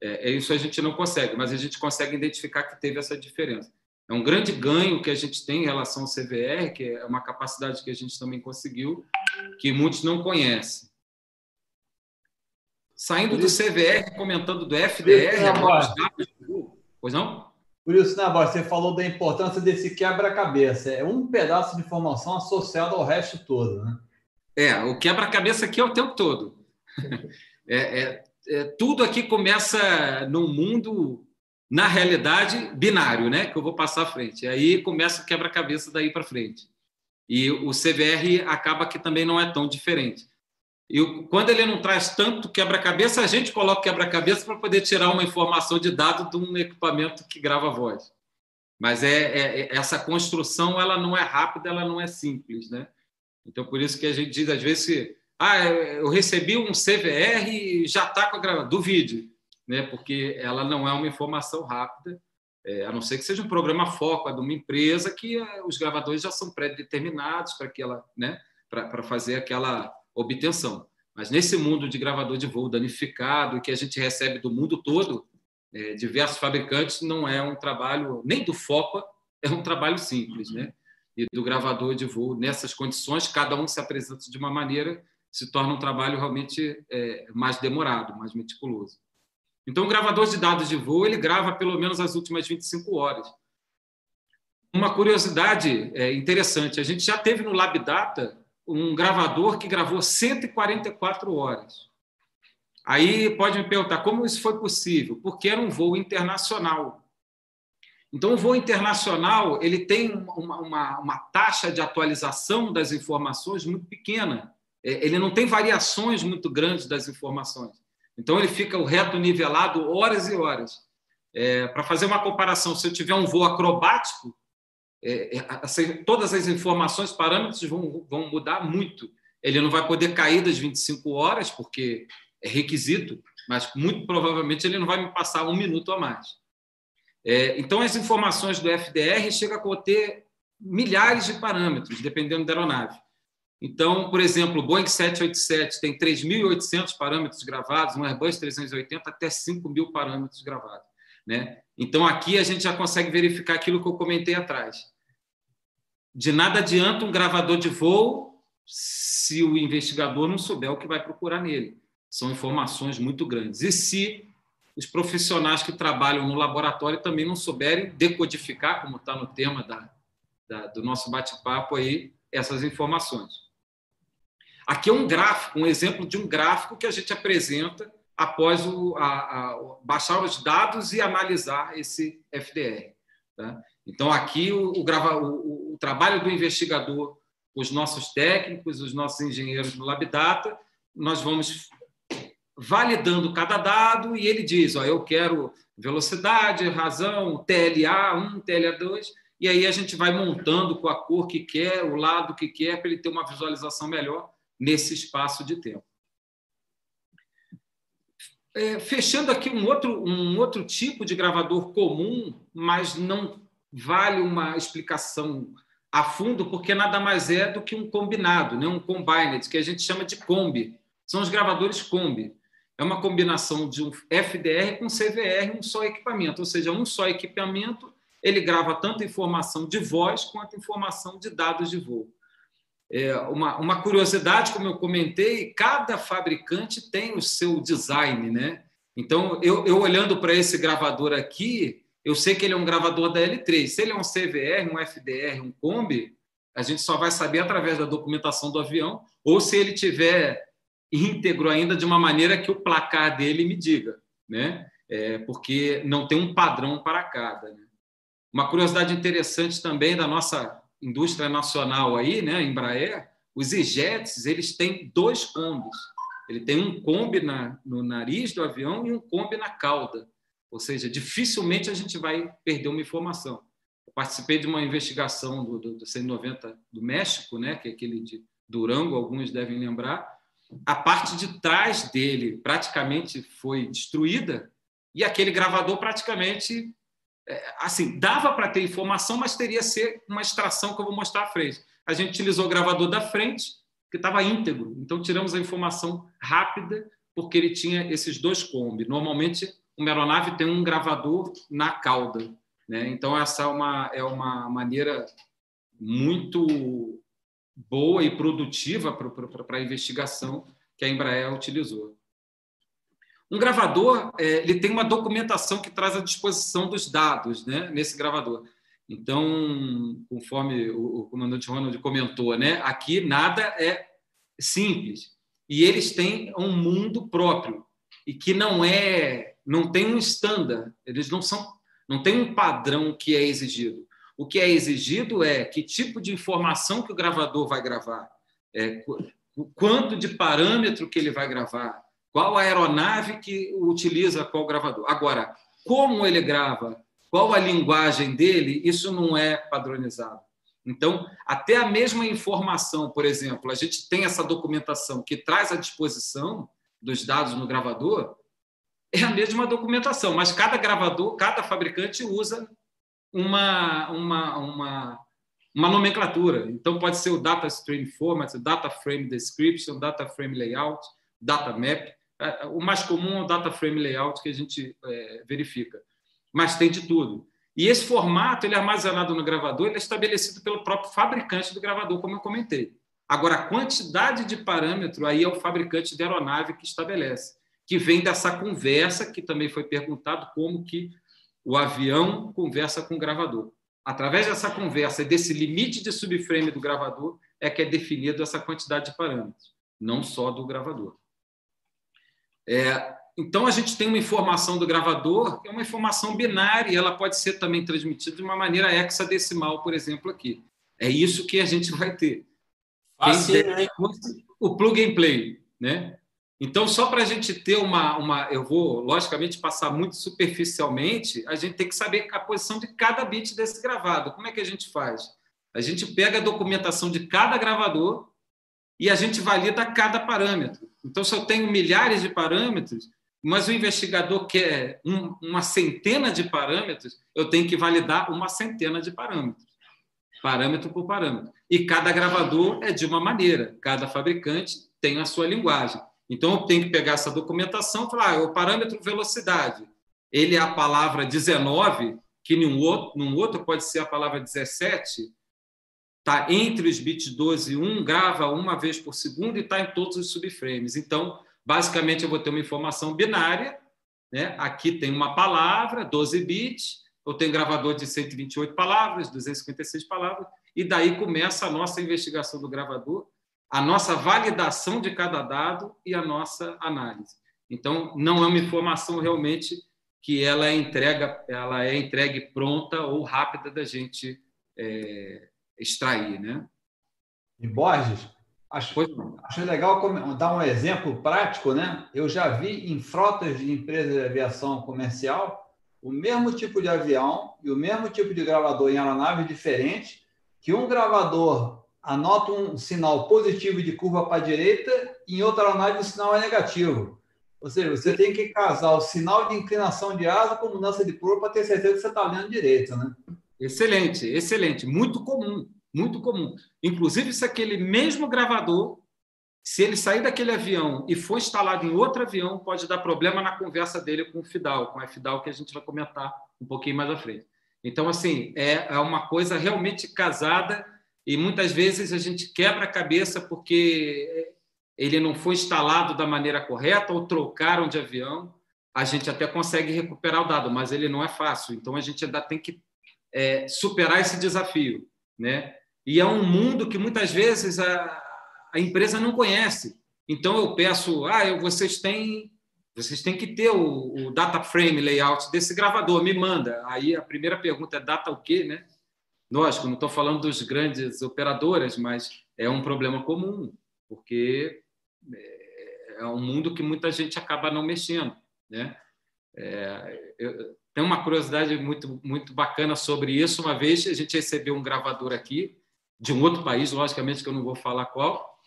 É, é, isso a gente não consegue, mas a gente consegue identificar que teve essa diferença. É um grande ganho que a gente tem em relação ao CVR, que é uma capacidade que a gente também conseguiu, que muitos não conhecem. Saindo do CVR, comentando do FDR, pois não?
Por isso, né, Boy, você falou da importância desse quebra-cabeça. É um pedaço de informação associado ao resto todo, né?
É, o quebra-cabeça aqui é o tempo todo. É, é, é, tudo aqui começa num mundo, na realidade, binário, né? Que eu vou passar à frente. Aí começa o quebra-cabeça daí para frente. E o CVR acaba que também não é tão diferente. E quando ele não traz tanto quebra-cabeça, a gente coloca quebra-cabeça para poder tirar uma informação de dado de um equipamento que grava voz. Mas é, é, é, essa construção ela não é rápida, ela não é simples, né? Então por isso que a gente diz às vezes que ah, eu recebi um CVR e já está com a gravação do vídeo, né? Porque ela não é uma informação rápida, é, a não ser que seja um programa foco de uma empresa que é, os gravadores já são pré-determinados para aquela, né? Para fazer aquela obtenção. Mas nesse mundo de gravador de voo danificado, que a gente recebe do mundo todo, é, diversos fabricantes, não é um trabalho, nem do FOPA, é um trabalho simples. Né? E do gravador de voo, nessas condições, cada um se apresenta de uma maneira, se torna um trabalho realmente é, mais demorado, mais meticuloso. Então, o gravador de dados de voo, ele grava pelo menos as últimas 25 horas. Uma curiosidade é, interessante, a gente já teve no LabData um gravador que gravou 144 horas. Aí pode me perguntar como isso foi possível? Porque era um voo internacional. Então, o voo internacional ele tem uma, uma, uma taxa de atualização das informações muito pequena. É, ele não tem variações muito grandes das informações. Então, ele fica o reto nivelado horas e horas. É, Para fazer uma comparação, se eu tiver um voo acrobático, é, assim, todas as informações, parâmetros vão, vão mudar muito. Ele não vai poder cair das 25 horas, porque é requisito, mas muito provavelmente ele não vai me passar um minuto a mais. É, então, as informações do FDR chegam a conter milhares de parâmetros, dependendo da aeronave. Então, por exemplo, o Boeing 787 tem 3.800 parâmetros gravados, um Airbus 380 até 5.000 parâmetros gravados. Né? Então, aqui a gente já consegue verificar aquilo que eu comentei atrás. De nada adianta um gravador de voo se o investigador não souber o que vai procurar nele. São informações muito grandes. E se os profissionais que trabalham no laboratório também não souberem decodificar, como está no tema da, da, do nosso bate-papo aí, essas informações. Aqui é um gráfico, um exemplo de um gráfico que a gente apresenta após o, a, a, baixar os dados e analisar esse FDR. Tá? Então, aqui, o, o, o, trabalho do investigador, os nossos técnicos, os nossos engenheiros no LabData, nós vamos validando cada dado e ele diz, ó, eu quero velocidade, razão, TLA 1, TLA 2, e aí a gente vai montando com a cor que quer, o lado que quer, para ele ter uma visualização melhor nesse espaço de tempo. É, fechando aqui um outro, um outro tipo de gravador comum, mas não vale uma explicação a fundo, porque nada mais é do que um combinado, né? um combined, que a gente chama de combi. São os gravadores combi. É uma combinação de um FDR com CVR, um só equipamento, ou seja, um só equipamento, ele grava tanto informação de voz quanto informação de dados de voo. é, uma, uma curiosidade, como eu comentei, cada fabricante tem o seu design, né? Então, eu, eu olhando para esse gravador aqui, eu sei que ele é um gravador da L3. Se ele é um CVR, um FDR, um Kombi, a gente só vai saber através da documentação do avião, ou se ele tiver íntegro ainda de uma maneira que o placar dele me diga, né? É, porque não tem um padrão para cada. Né? Uma curiosidade interessante também da nossa indústria nacional aí, né, Embraer, os e-jets, eles têm dois combis. Ele tem um combi na, no nariz do avião e um combi na cauda. Ou seja, dificilmente a gente vai perder uma informação. Eu participei de uma investigação do, do, do 190 do México, né, que é aquele de Durango, alguns devem lembrar. A parte de trás dele praticamente foi destruída e aquele gravador praticamente é, assim, dava para ter informação, mas teria que ser uma extração que eu vou mostrar à frente. A gente utilizou o gravador da frente, que estava íntegro. Então, tiramos a informação rápida, porque ele tinha esses dois combis. Normalmente, uma aeronave tem um gravador na cauda. Né? Então, essa é uma, é uma maneira muito boa e produtiva para a investigação que a Embraer utilizou. Um gravador é, ele tem uma documentação que traz a disposição dos dados né, nesse gravador. Então, conforme o, comandante Ronald comentou, né, aqui nada é simples. E eles têm um mundo próprio e que não é, não tem um estándar. Eles não são, não tem um padrão que é exigido. O que é exigido é que tipo de informação que o gravador vai gravar, é, quanto de parâmetro que ele vai gravar, qual a aeronave que utiliza qual gravador. Agora, como ele grava, qual a linguagem dele, isso não é padronizado. Então, até a mesma informação, por exemplo, a gente tem essa documentação que traz à disposição dos dados no gravador, é a mesma documentação, mas cada gravador, cada fabricante usa uma, uma, uma, uma nomenclatura. Então, pode ser o Data Stream Format, Data Frame Description, Data Frame Layout, Data Map. É, o mais comum é o data frame layout que a gente é, verifica, mas tem de tudo. E esse formato ele é armazenado no gravador, ele é estabelecido pelo próprio fabricante do gravador, como eu comentei. Agora, a quantidade de parâmetro aí é o fabricante da aeronave que estabelece, que vem dessa conversa que também foi perguntado como que o avião conversa com o gravador. Através dessa conversa e desse limite de subframe do gravador é que é definido essa quantidade de parâmetros, não só do gravador. É, então, a gente tem uma informação do gravador, que é uma informação binária, e ela pode ser também transmitida de uma maneira hexadecimal, por exemplo, aqui. É isso que a gente vai ter. Assim, né? O plug and play. Né? Então, só para a gente ter uma, uma. Eu vou, logicamente, passar muito superficialmente, a gente tem que saber a posição de cada bit desse gravado. Como é que a gente faz? A gente pega a documentação de cada gravador e a gente valida cada parâmetro. Então, se eu tenho milhares de parâmetros, mas o investigador quer um, uma centena de parâmetros, eu tenho que validar uma centena de parâmetros, parâmetro por parâmetro. E cada gravador é de uma maneira, cada fabricante tem a sua linguagem. Então, eu tenho que pegar essa documentação e falar: ah, o parâmetro velocidade, ele é a palavra 19, que num outro, num outro pode ser a palavra 17, está entre os bits 12 e 1, grava uma vez por segundo e está em todos os subframes. Então, basicamente, eu vou ter uma informação binária. Né? Aqui tem uma palavra, 12 bits, eu tenho gravador de 128 palavras, 256 palavras, e daí começa a nossa investigação do gravador, a nossa validação de cada dado e a nossa análise. Então, não é uma informação realmente que ela é entrega, ela é entregue pronta ou rápida da gente é, extrair, né?
E Borges, acho, acho legal dar um exemplo prático, né? Eu já vi em frotas de empresas de aviação comercial o mesmo tipo de avião e o mesmo tipo de gravador em aeronave diferente, que um gravador anota um sinal positivo de curva para a direita e em outra aeronave o sinal é negativo. Ou seja, você tem que casar o sinal de inclinação de asa com mudança de curva para ter certeza que você está olhando direito, né?
Excelente, excelente. Muito comum, muito comum. Inclusive, se aquele mesmo gravador, se ele sair daquele avião e for instalado em outro avião, pode dar problema na conversa dele com o FIDAL, com a FIDAL que a gente vai comentar um pouquinho mais à frente. Então, assim, é, é uma coisa realmente casada e muitas vezes a gente quebra a cabeça porque ele não foi instalado da maneira correta ou trocaram de avião. A gente até consegue recuperar o dado, mas ele não é fácil. Então a gente ainda tem que é, superar esse desafio, né? E é um mundo que muitas vezes a, a empresa não conhece. Então eu peço, ah, vocês têm vocês têm que ter o, o, data frame layout desse gravador, me manda. Aí a primeira pergunta é data o quê, né? Lógico, não estou falando dos grandes operadoras, mas é um problema comum, porque é, é um mundo que muita gente acaba não mexendo, né? É, eu, tem uma curiosidade muito muito bacana sobre isso. Uma vez a gente recebeu um gravador aqui de um outro país, logicamente que eu não vou falar qual,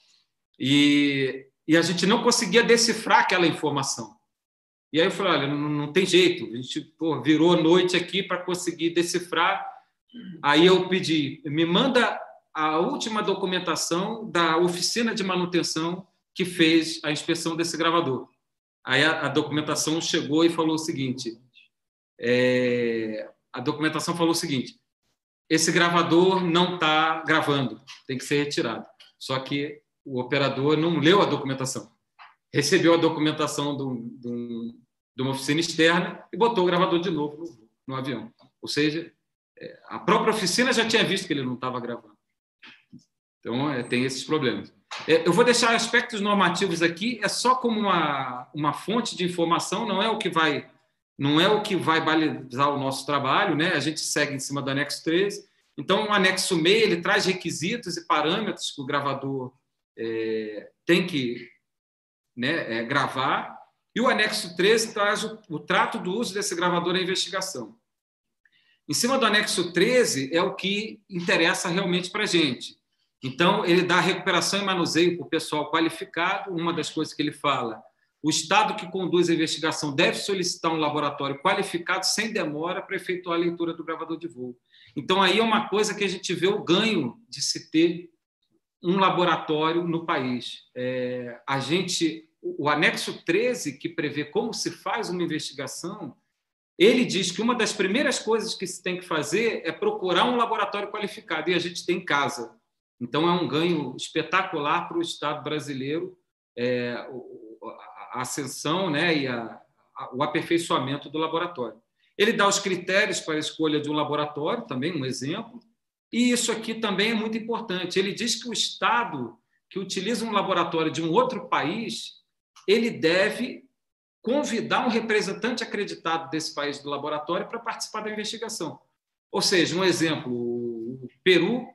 e, e a gente não conseguia decifrar aquela informação. E aí eu falei, olha, não, não tem jeito, a gente pô, virou noite aqui para conseguir decifrar. Aí eu pedi, me manda a última documentação da oficina de manutenção que fez a inspeção desse gravador. Aí a, a documentação chegou e falou o seguinte: é, a documentação falou o seguinte: esse gravador não está gravando, tem que ser retirado. Só que o operador não leu a documentação recebeu a documentação de, uma oficina externa e botou o gravador de novo no, no avião. Ou seja, a própria oficina já tinha visto que ele não estava gravando. Então, é, tem esses problemas. É, eu vou deixar aspectos normativos aqui, é só como uma, uma fonte de informação, não é o que vai não é o que vai balizar o nosso trabalho, né? A gente segue em cima do anexo 13. Então, o anexo meio ele traz requisitos e parâmetros que o gravador é, tem que né, é, gravar, e o anexo 13 traz o, o trato do uso desse gravador à investigação. Em cima do anexo 13 é o que interessa realmente para a gente. Então, ele dá recuperação e manuseio para o pessoal qualificado. Uma das coisas que ele fala: o Estado que conduz a investigação deve solicitar um laboratório qualificado sem demora para efetuar a leitura do gravador de voo. Então, aí é uma coisa que a gente vê o ganho de se ter um laboratório no país. É, a gente o anexo 13, que prevê como se faz uma investigação, ele diz que uma das primeiras coisas que se tem que fazer é procurar um laboratório qualificado, e a gente tem em casa. Então, é um ganho espetacular para o Estado brasileiro é, a ascensão né, e a, a, o aperfeiçoamento do laboratório. Ele dá os critérios para a escolha de um laboratório, também um exemplo, e isso aqui também é muito importante. Ele diz que o Estado que utiliza um laboratório de um outro país ele deve convidar um representante acreditado desse país do laboratório para participar da investigação. Ou seja, um exemplo, o Peru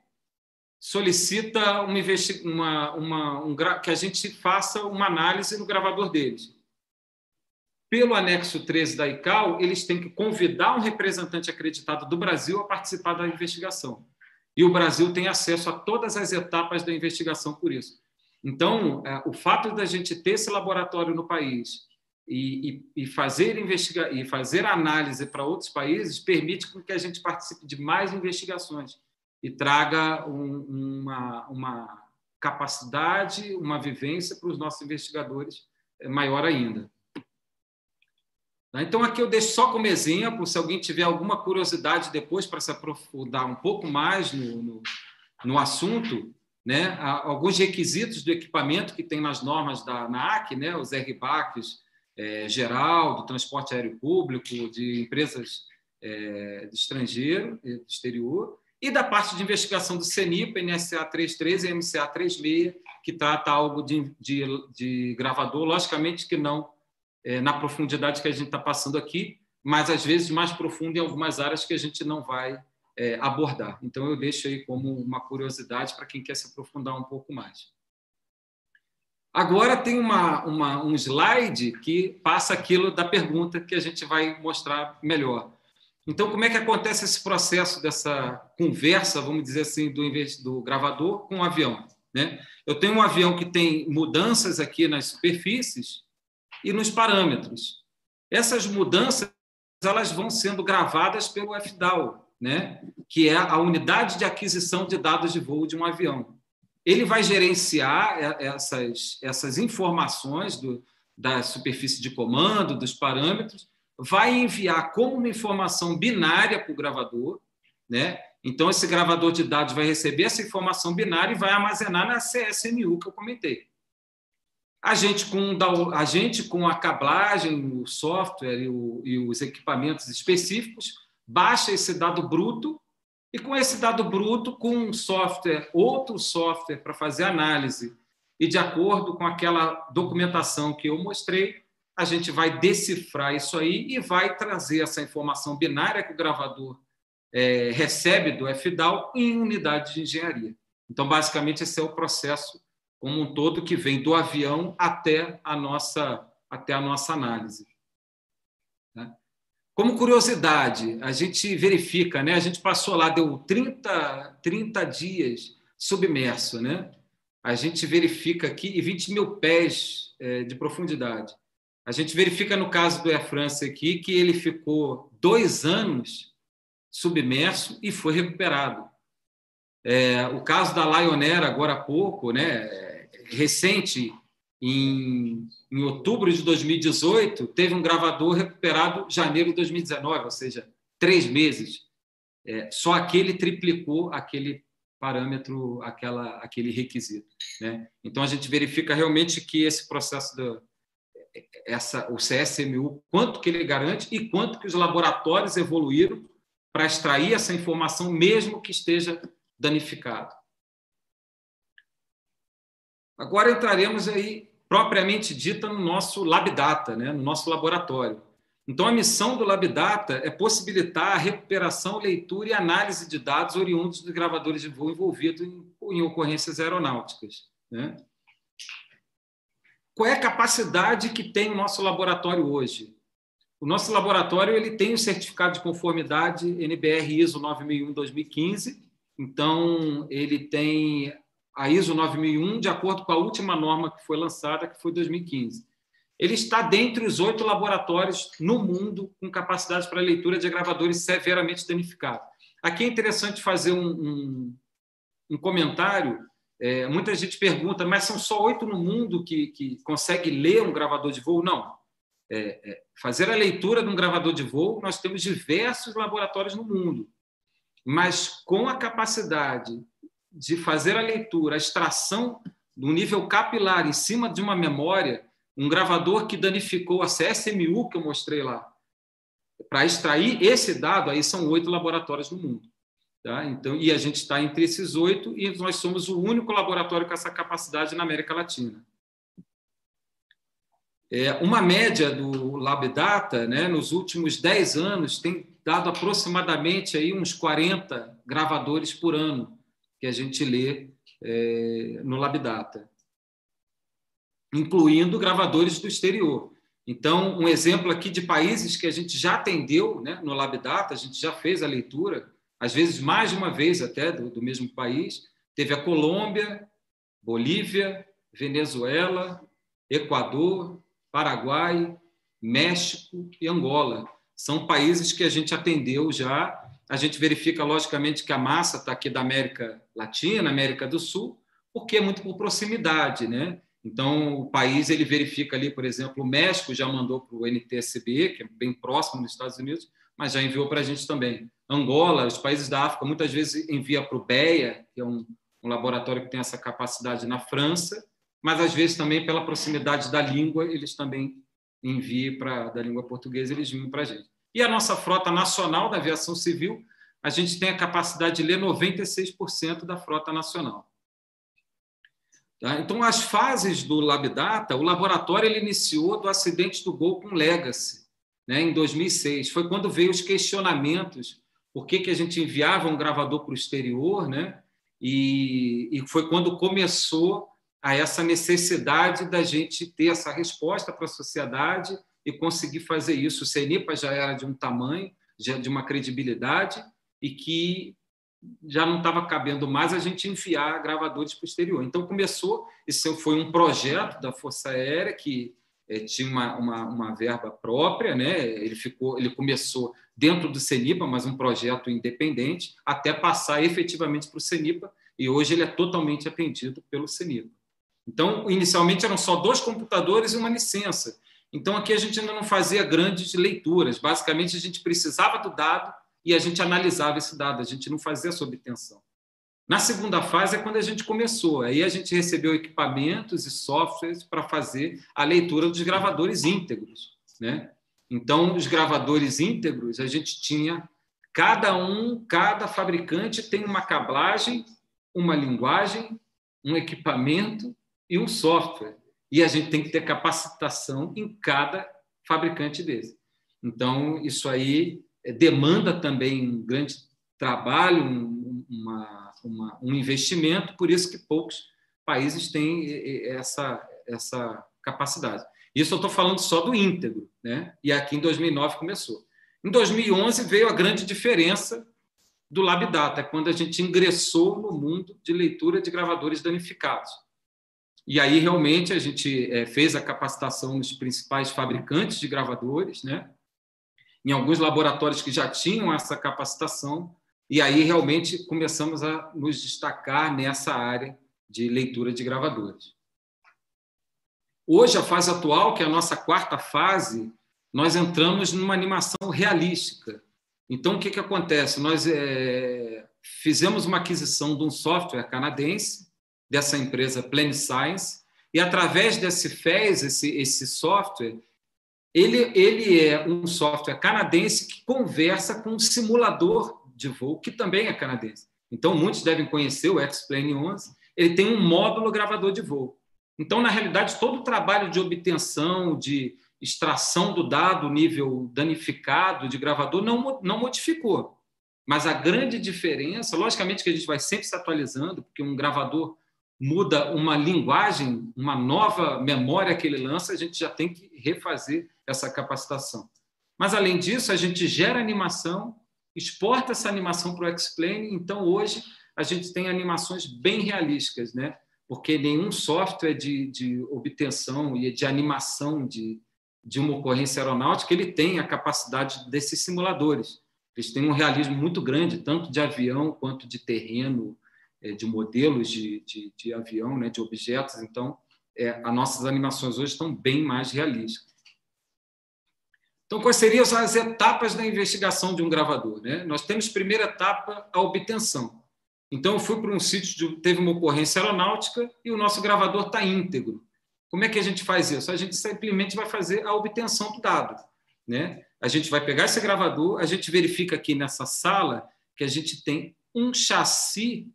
solicita uma, uma, uma um, que a gente faça uma análise no gravador deles. Pelo anexo 13 da ICAO, eles têm que convidar um representante acreditado do Brasil a participar da investigação. E o Brasil tem acesso a todas as etapas da investigação por isso. Então, é, o fato da gente ter esse laboratório no país e, e, e fazer investiga e fazer análise para outros países permite que a gente participe de mais investigações e traga um, uma, uma capacidade, uma vivência para os nossos investigadores é, maior ainda. Então, aqui eu deixo só como exemplo, se alguém tiver alguma curiosidade depois para se aprofundar um pouco mais no, no, no assunto, né, alguns requisitos do equipamento que tem nas normas da ANAC, né, os RBACs geral, do transporte aéreo público, de empresas é, do estrangeiro, do exterior, e da parte de investigação do CENIPA, NSA 33 e MCA 36, que trata algo de, de, de gravador, logicamente que não é, na profundidade que a gente está passando aqui, mas às vezes mais profundo em algumas áreas que a gente não vai é, abordar. Então, eu deixo aí como uma curiosidade para quem quer se aprofundar um pouco mais. Agora tem uma, uma, um slide que passa aquilo da pergunta que a gente vai mostrar melhor. Então, como é que acontece esse processo dessa conversa, vamos dizer assim, do, do gravador com o avião? Né? Eu tenho um avião que tem mudanças aqui nas superfícies e nos parâmetros. Essas mudanças elas vão sendo gravadas pelo FDAO, né, que é a unidade de aquisição de dados de voo de um avião. Ele vai gerenciar essas, essas informações do, da superfície de comando, dos parâmetros, vai enviar como uma informação binária para o gravador, né? Então, esse gravador de dados vai receber essa informação binária e vai armazenar na CSMU que eu comentei. A gente com, a, gente, com a cablagem, o software e, o, e os equipamentos específicos, baixa esse dado bruto e com esse dado bruto, com um software, outro software para fazer análise, e de acordo com aquela documentação que eu mostrei, a gente vai decifrar isso aí e vai trazer essa informação binária que o gravador é, recebe do FDAL em unidade de engenharia. Então, basicamente, esse é o processo como um todo que vem do avião até a nossa, até a nossa análise. Como curiosidade, a gente verifica, né? a gente passou lá, deu 30, 30 dias submerso, né? a gente verifica aqui, e 20 mil pés é, de profundidade. A gente verifica no caso do Air France aqui que ele ficou dois anos submerso e foi recuperado. É, o caso da Lion Air, agora há pouco, né, recente, em, em outubro de 2018, teve um gravador recuperado janeiro de 2019, ou seja, três meses. É, só aquele triplicou aquele parâmetro, aquela, aquele requisito. Né? Então, a gente verifica realmente que esse processo do, essa, o CSMU, quanto que ele garante e quanto que os laboratórios evoluíram para extrair essa informação, mesmo que esteja danificado. Agora entraremos aí, propriamente dita, no nosso LabData, né? no nosso laboratório. Então, a missão do LabData é possibilitar a recuperação, leitura e análise de dados oriundos dos gravadores de voo envolvidos em, em ocorrências aeronáuticas. Né? Qual é a capacidade que tem o nosso laboratório hoje? O nosso laboratório ele tem o certificado de conformidade NBR ISO 9001-2015, então ele tem a ISO 9001 de acordo com a última norma que foi lançada, que foi 2015. Ele está dentre os oito laboratórios no mundo com capacidade para leitura de gravadores severamente danificados. Aqui é interessante fazer um, um, um comentário. É, muita gente pergunta, mas são só oito no mundo que, que consegue ler um gravador de voo? Não. É, é, fazer a leitura de um gravador de voo, nós temos diversos laboratórios no mundo, mas com a capacidade de fazer a leitura, a extração do nível capilar em cima de uma memória, um gravador que danificou a CSMU que eu mostrei lá, para extrair esse dado, aí são oito laboratórios no mundo. Tá? Então, e a gente está entre esses oito e nós somos o único laboratório com essa capacidade na América Latina. É, uma média do LabData, né, nos últimos 10 anos, tem dado aproximadamente aí uns 40 gravadores por ano que a gente lê é, no LabData, incluindo gravadores do exterior. Então, um exemplo aqui de países que a gente já atendeu né, no LabData, a gente já fez a leitura, às vezes mais de uma vez até, do, do mesmo país. Teve a Colômbia, Bolívia, Venezuela, Equador, Paraguai, México e Angola. São países que a gente atendeu já. A gente verifica, logicamente, que a massa está aqui da América Latina, América do Sul, porque é muito por proximidade, né? Então, o país ele verifica ali, por exemplo, o México já mandou para o NTSB, que é bem próximo dos Estados Unidos, mas já enviou para a gente também. Angola, os países da África, muitas vezes envia para o BEA, que é um, um laboratório que tem essa capacidade na França, mas às vezes também pela proximidade da língua, eles também enviam para da língua portuguesa, eles enviam para a gente. E a nossa frota nacional da aviação civil, a gente tem a capacidade de ler 96% da frota nacional. Tá? Então, as fases do LabData, o laboratório ele iniciou do acidente do Gol com Legacy, né, em 2006. Foi quando veio os questionamentos por que, que a gente enviava um gravador para o exterior, né? E, e foi quando começou a essa necessidade da gente ter essa resposta para a sociedade e conseguir fazer isso. O CENIPA já era de um tamanho, já de uma credibilidade, e que já não estava cabendo mais a gente enviar gravadores para o exterior. Então, começou, isso foi um projeto da Força Aérea que é, tinha uma, uma, uma, verba própria, né? ele, ficou, ele começou dentro do CENIPA, mas um projeto independente, até passar efetivamente para o CENIPA, e hoje ele é totalmente atendido pelo CENIPA. Então, inicialmente eram só dois computadores e uma licença. Então, aqui a gente ainda não fazia grandes leituras. Basicamente, a gente precisava do dado e a gente analisava esse dado, a gente não fazia essa obtenção. Na segunda fase é quando a gente começou, aí a gente recebeu equipamentos e softwares para fazer a leitura dos gravadores íntegros. Né? Então, os gravadores íntegros, a gente tinha cada um, cada fabricante tem uma cablagem, uma linguagem, um equipamento e um software. E a gente tem que ter capacitação em cada fabricante desse. Então, isso aí é, demanda também um grande trabalho, uma, uma, um investimento, por isso que poucos países têm essa, essa capacidade. Isso eu estou falando só do íntegro, né? e aqui em 2009 começou. Em 2011 veio a grande diferença do LabData, quando a gente ingressou no mundo de leitura de gravadores danificados. E aí, realmente, a gente é, fez a capacitação nos principais fabricantes de gravadores, né? em alguns laboratórios que já tinham essa capacitação, e aí realmente começamos a nos destacar nessa área de leitura de gravadores. Hoje, a fase atual, que é a nossa quarta fase, nós entramos numa animação realística. Então, o que, que acontece? Nós é, fizemos uma aquisição de um software canadense, dessa empresa Plain Science, e através desse FES, esse, esse software, ele, ele é um software canadense que conversa com um simulador de voo, que também é canadense. Então, muitos devem conhecer o X-Plane 11. Ele tem um módulo gravador de voo. Então, na realidade, todo o trabalho de obtenção, de extração do dado nível danificado de gravador não, não modificou. Mas a grande diferença, logicamente que a gente vai sempre se atualizando, porque um gravador muda uma linguagem, uma nova memória que ele lança, a gente já tem que refazer essa capacitação. Mas, além disso, a gente gera animação, exporta essa animação para o X-Plane, então hoje a gente tem animações bem realísticas, né? porque nenhum software de, de obtenção e de animação de, de uma ocorrência aeronáutica ele tem a capacidade desses simuladores. Eles têm um realismo muito grande, tanto de avião quanto de terreno, de modelos de, de, de avião, né, de objetos. Então, é, as nossas animações hoje estão bem mais realísticas. Então, quais seriam as etapas da investigação de um gravador? Né? Nós temos primeira etapa, a obtenção. Então, eu fui para um sítio, teve uma ocorrência aeronáutica e o nosso gravador está íntegro. Como é que a gente faz isso? A gente simplesmente vai fazer a obtenção do dado. Né? A gente vai pegar esse gravador, a gente verifica aqui nessa sala que a gente tem um chassi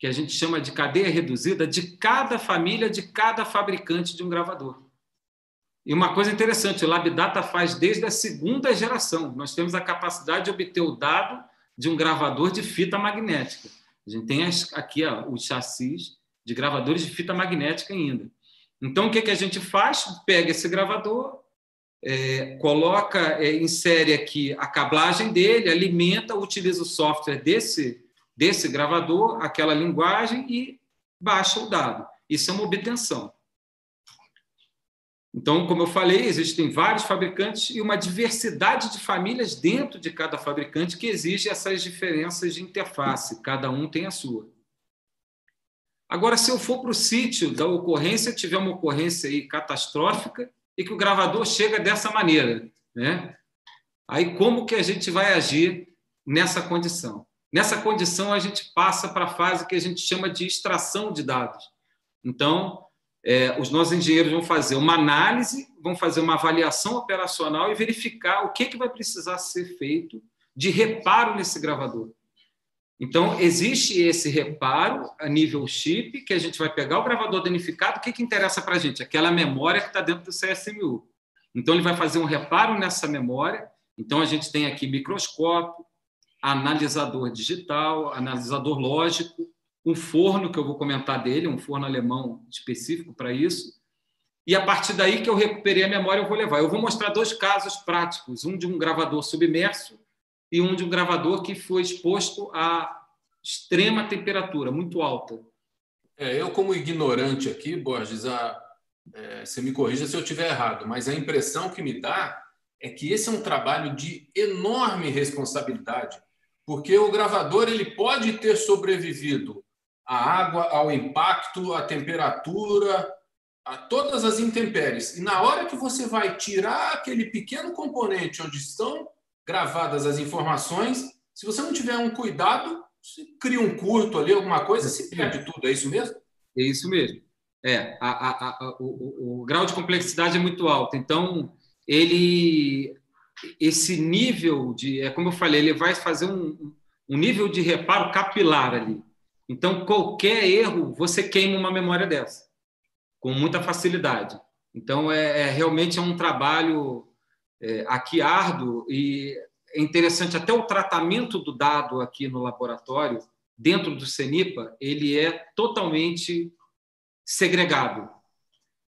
que a gente chama de cadeia reduzida, de cada família, de cada fabricante de um gravador. E uma coisa interessante, o LabData faz desde a segunda geração. Nós temos a capacidade de obter o dado de um gravador de fita magnética. A gente tem aqui ó, os chassis de gravadores de fita magnética ainda. Então, o que, que a gente faz? Pega esse gravador, é, coloca, é, insere aqui a cablagem dele, alimenta, utiliza o software desse desse gravador aquela linguagem e baixa o dado. Isso é uma obtenção. Então, como eu falei, existem vários fabricantes e uma diversidade de famílias dentro de cada fabricante que exige essas diferenças de interface, cada um tem a sua. Agora, se eu for para o sítio da ocorrência, tiver uma ocorrência aí catastrófica e que o gravador chega dessa maneira, né? Aí como que a gente vai agir nessa condição? Nessa condição, a gente passa para a fase que a gente chama de extração de dados. Então, é, os nossos engenheiros vão fazer uma análise, vão fazer uma avaliação operacional e verificar o que, que vai precisar ser feito de reparo nesse gravador. Então, existe esse reparo a nível chip, que a gente vai pegar o gravador danificado, o que, que interessa para a gente? Aquela memória que está dentro do CSMU. Então, ele vai fazer um reparo nessa memória. Então, a gente tem aqui microscópio, analisador digital, analisador lógico, um forno que eu vou comentar dele, um forno alemão específico para isso. E a partir daí que eu recuperei a memória, eu vou levar. Eu vou mostrar dois casos práticos, um de um gravador submerso e um de um gravador que foi exposto a extrema temperatura, muito alta.
É, eu, como ignorante aqui, Borges, a, é, você me corrija se eu estiver errado, mas a impressão que me dá é que esse é um trabalho de enorme responsabilidade porque o gravador ele pode ter sobrevivido à água, ao impacto, à temperatura, a todas as intempéries. E na hora que você vai tirar aquele pequeno componente onde estão gravadas as informações. Se você não tiver um cuidado, se cria um curto ali, alguma coisa, se perde tudo. É isso mesmo?
É isso mesmo. É, a, a, a, o, o, grau de complexidade é muito alto. Então, ele, esse nível de, é como eu falei, ele vai fazer um, um nível de reparo capilar ali. Então, qualquer erro, você queima uma memória dessa, com muita facilidade. Então, é, é realmente é um trabalho é, aqui árduo e é interessante até o tratamento do dado aqui no laboratório, dentro do CENIPA, ele é totalmente segregado.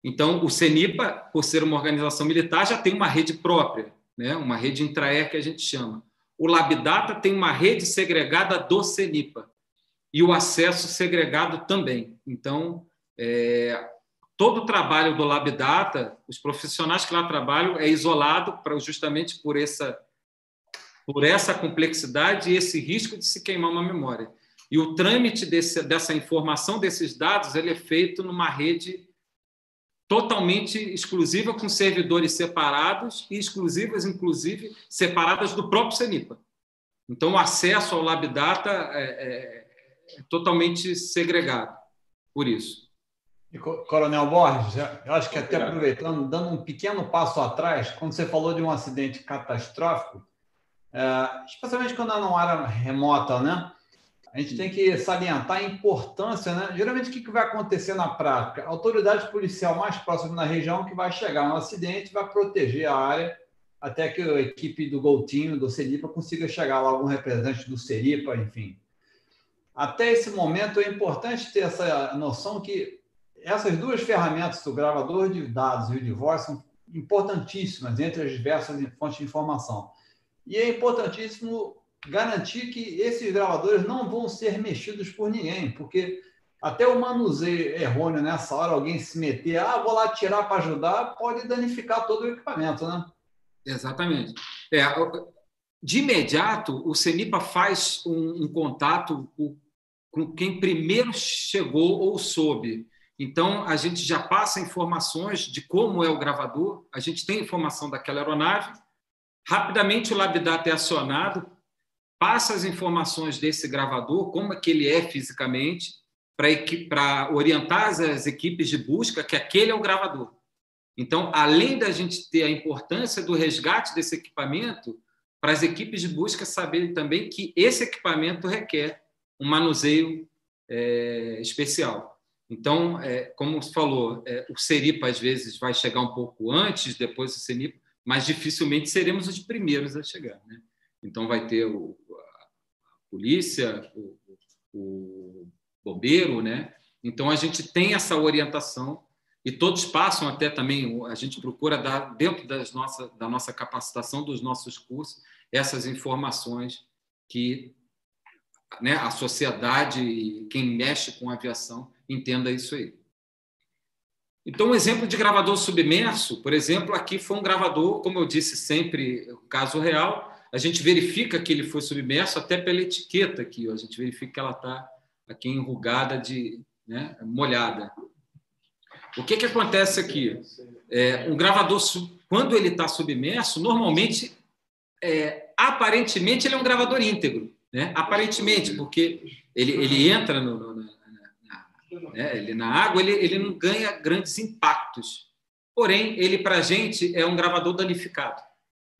Então, o CENIPA, por ser uma organização militar, já tem uma rede própria, né? uma rede intraer que a gente chama. O Labdata tem uma rede segregada do CENIPA e o acesso segregado também. Então, é, todo o trabalho do Labdata, os profissionais que lá trabalham, é isolado para justamente por essa por essa complexidade e esse risco de se queimar uma memória. E o trâmite desse, dessa informação, desses dados, ele é feito numa rede totalmente exclusiva, com servidores separados e exclusivas, inclusive, separadas do próprio CENIPA. Então, o acesso ao LabData é, é, é totalmente segregado, por isso.
E, Coronel Borges, eu acho que até aproveitando, dando um pequeno passo atrás, quando você falou de um acidente catastrófico, é, especialmente quando é numa área remota, né? A gente tem que salientar a importância, né? Geralmente, o que vai acontecer na prática? A autoridade policial mais próxima na região que vai chegar no acidente vai proteger a área até que a equipe do Goltinho, do Seripa, consiga chegar lá, algum representante do Seripa, enfim. Até esse momento é importante ter essa noção que essas duas ferramentas, o gravador de dados e o de voz, são importantíssimas entre as diversas fontes de informação. E é importantíssimo garantir que esses gravadores não vão ser mexidos por ninguém, porque até o manuseio errôneo nessa hora, alguém se meter, ah, vou lá tirar para ajudar, pode danificar todo o equipamento, né?
Exatamente. É, de imediato, o CENIPA faz um, um contato com, quem primeiro chegou ou soube. Então, a gente já passa informações de como é o gravador, a gente tem informação daquela aeronave, rapidamente o LabData é acionado, passa as informações desse gravador, como é que ele é fisicamente, para orientar as equipes de busca que aquele é o gravador. Então, além da gente ter a importância do resgate desse equipamento, para as equipes de busca saberem também que esse equipamento requer um manuseio é, especial. Então, é, como você falou, é, o Seripa às vezes vai chegar um pouco antes, depois o Seripa, mas dificilmente seremos os primeiros a chegar. Né? Então, vai ter o, polícia, o, o bombeiro, né? Então a gente tem essa orientação e todos passam até também a gente procura dar dentro das nossa, da nossa capacitação dos nossos cursos essas informações que né, a sociedade e quem mexe com aviação entenda isso aí. Então, um exemplo de gravador submerso, por exemplo, aqui foi um gravador, como eu disse sempre, caso real, a gente verifica que ele foi submerso até pela etiqueta aqui, ó, a gente verifica que ela está aqui enrugada, de, né, molhada. O que, que acontece aqui? É, um gravador, quando ele está submerso, normalmente, é, aparentemente, ele é um gravador íntegro. Né? Aparentemente, porque ele, ele entra no, no, na, na, né? ele, na água, ele, ele não ganha grandes impactos. Porém, ele, para a gente, é um gravador danificado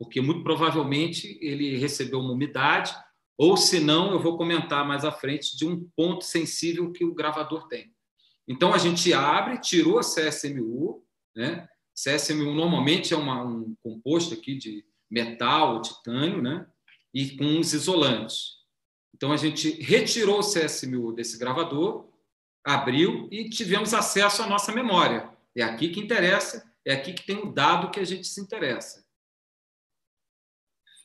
porque muito provavelmente ele recebeu uma umidade, ou se não, eu vou comentar mais à frente de um ponto sensível que o gravador tem. Então a gente abre, tirou a CSMU, né? CSMU normalmente é uma, um composto aqui de metal ou titânio, né? E com os isolantes. Então a gente retirou o CSMU desse gravador, abriu e tivemos acesso à nossa memória. É aqui que interessa, é aqui que tem o dado que a gente se interessa.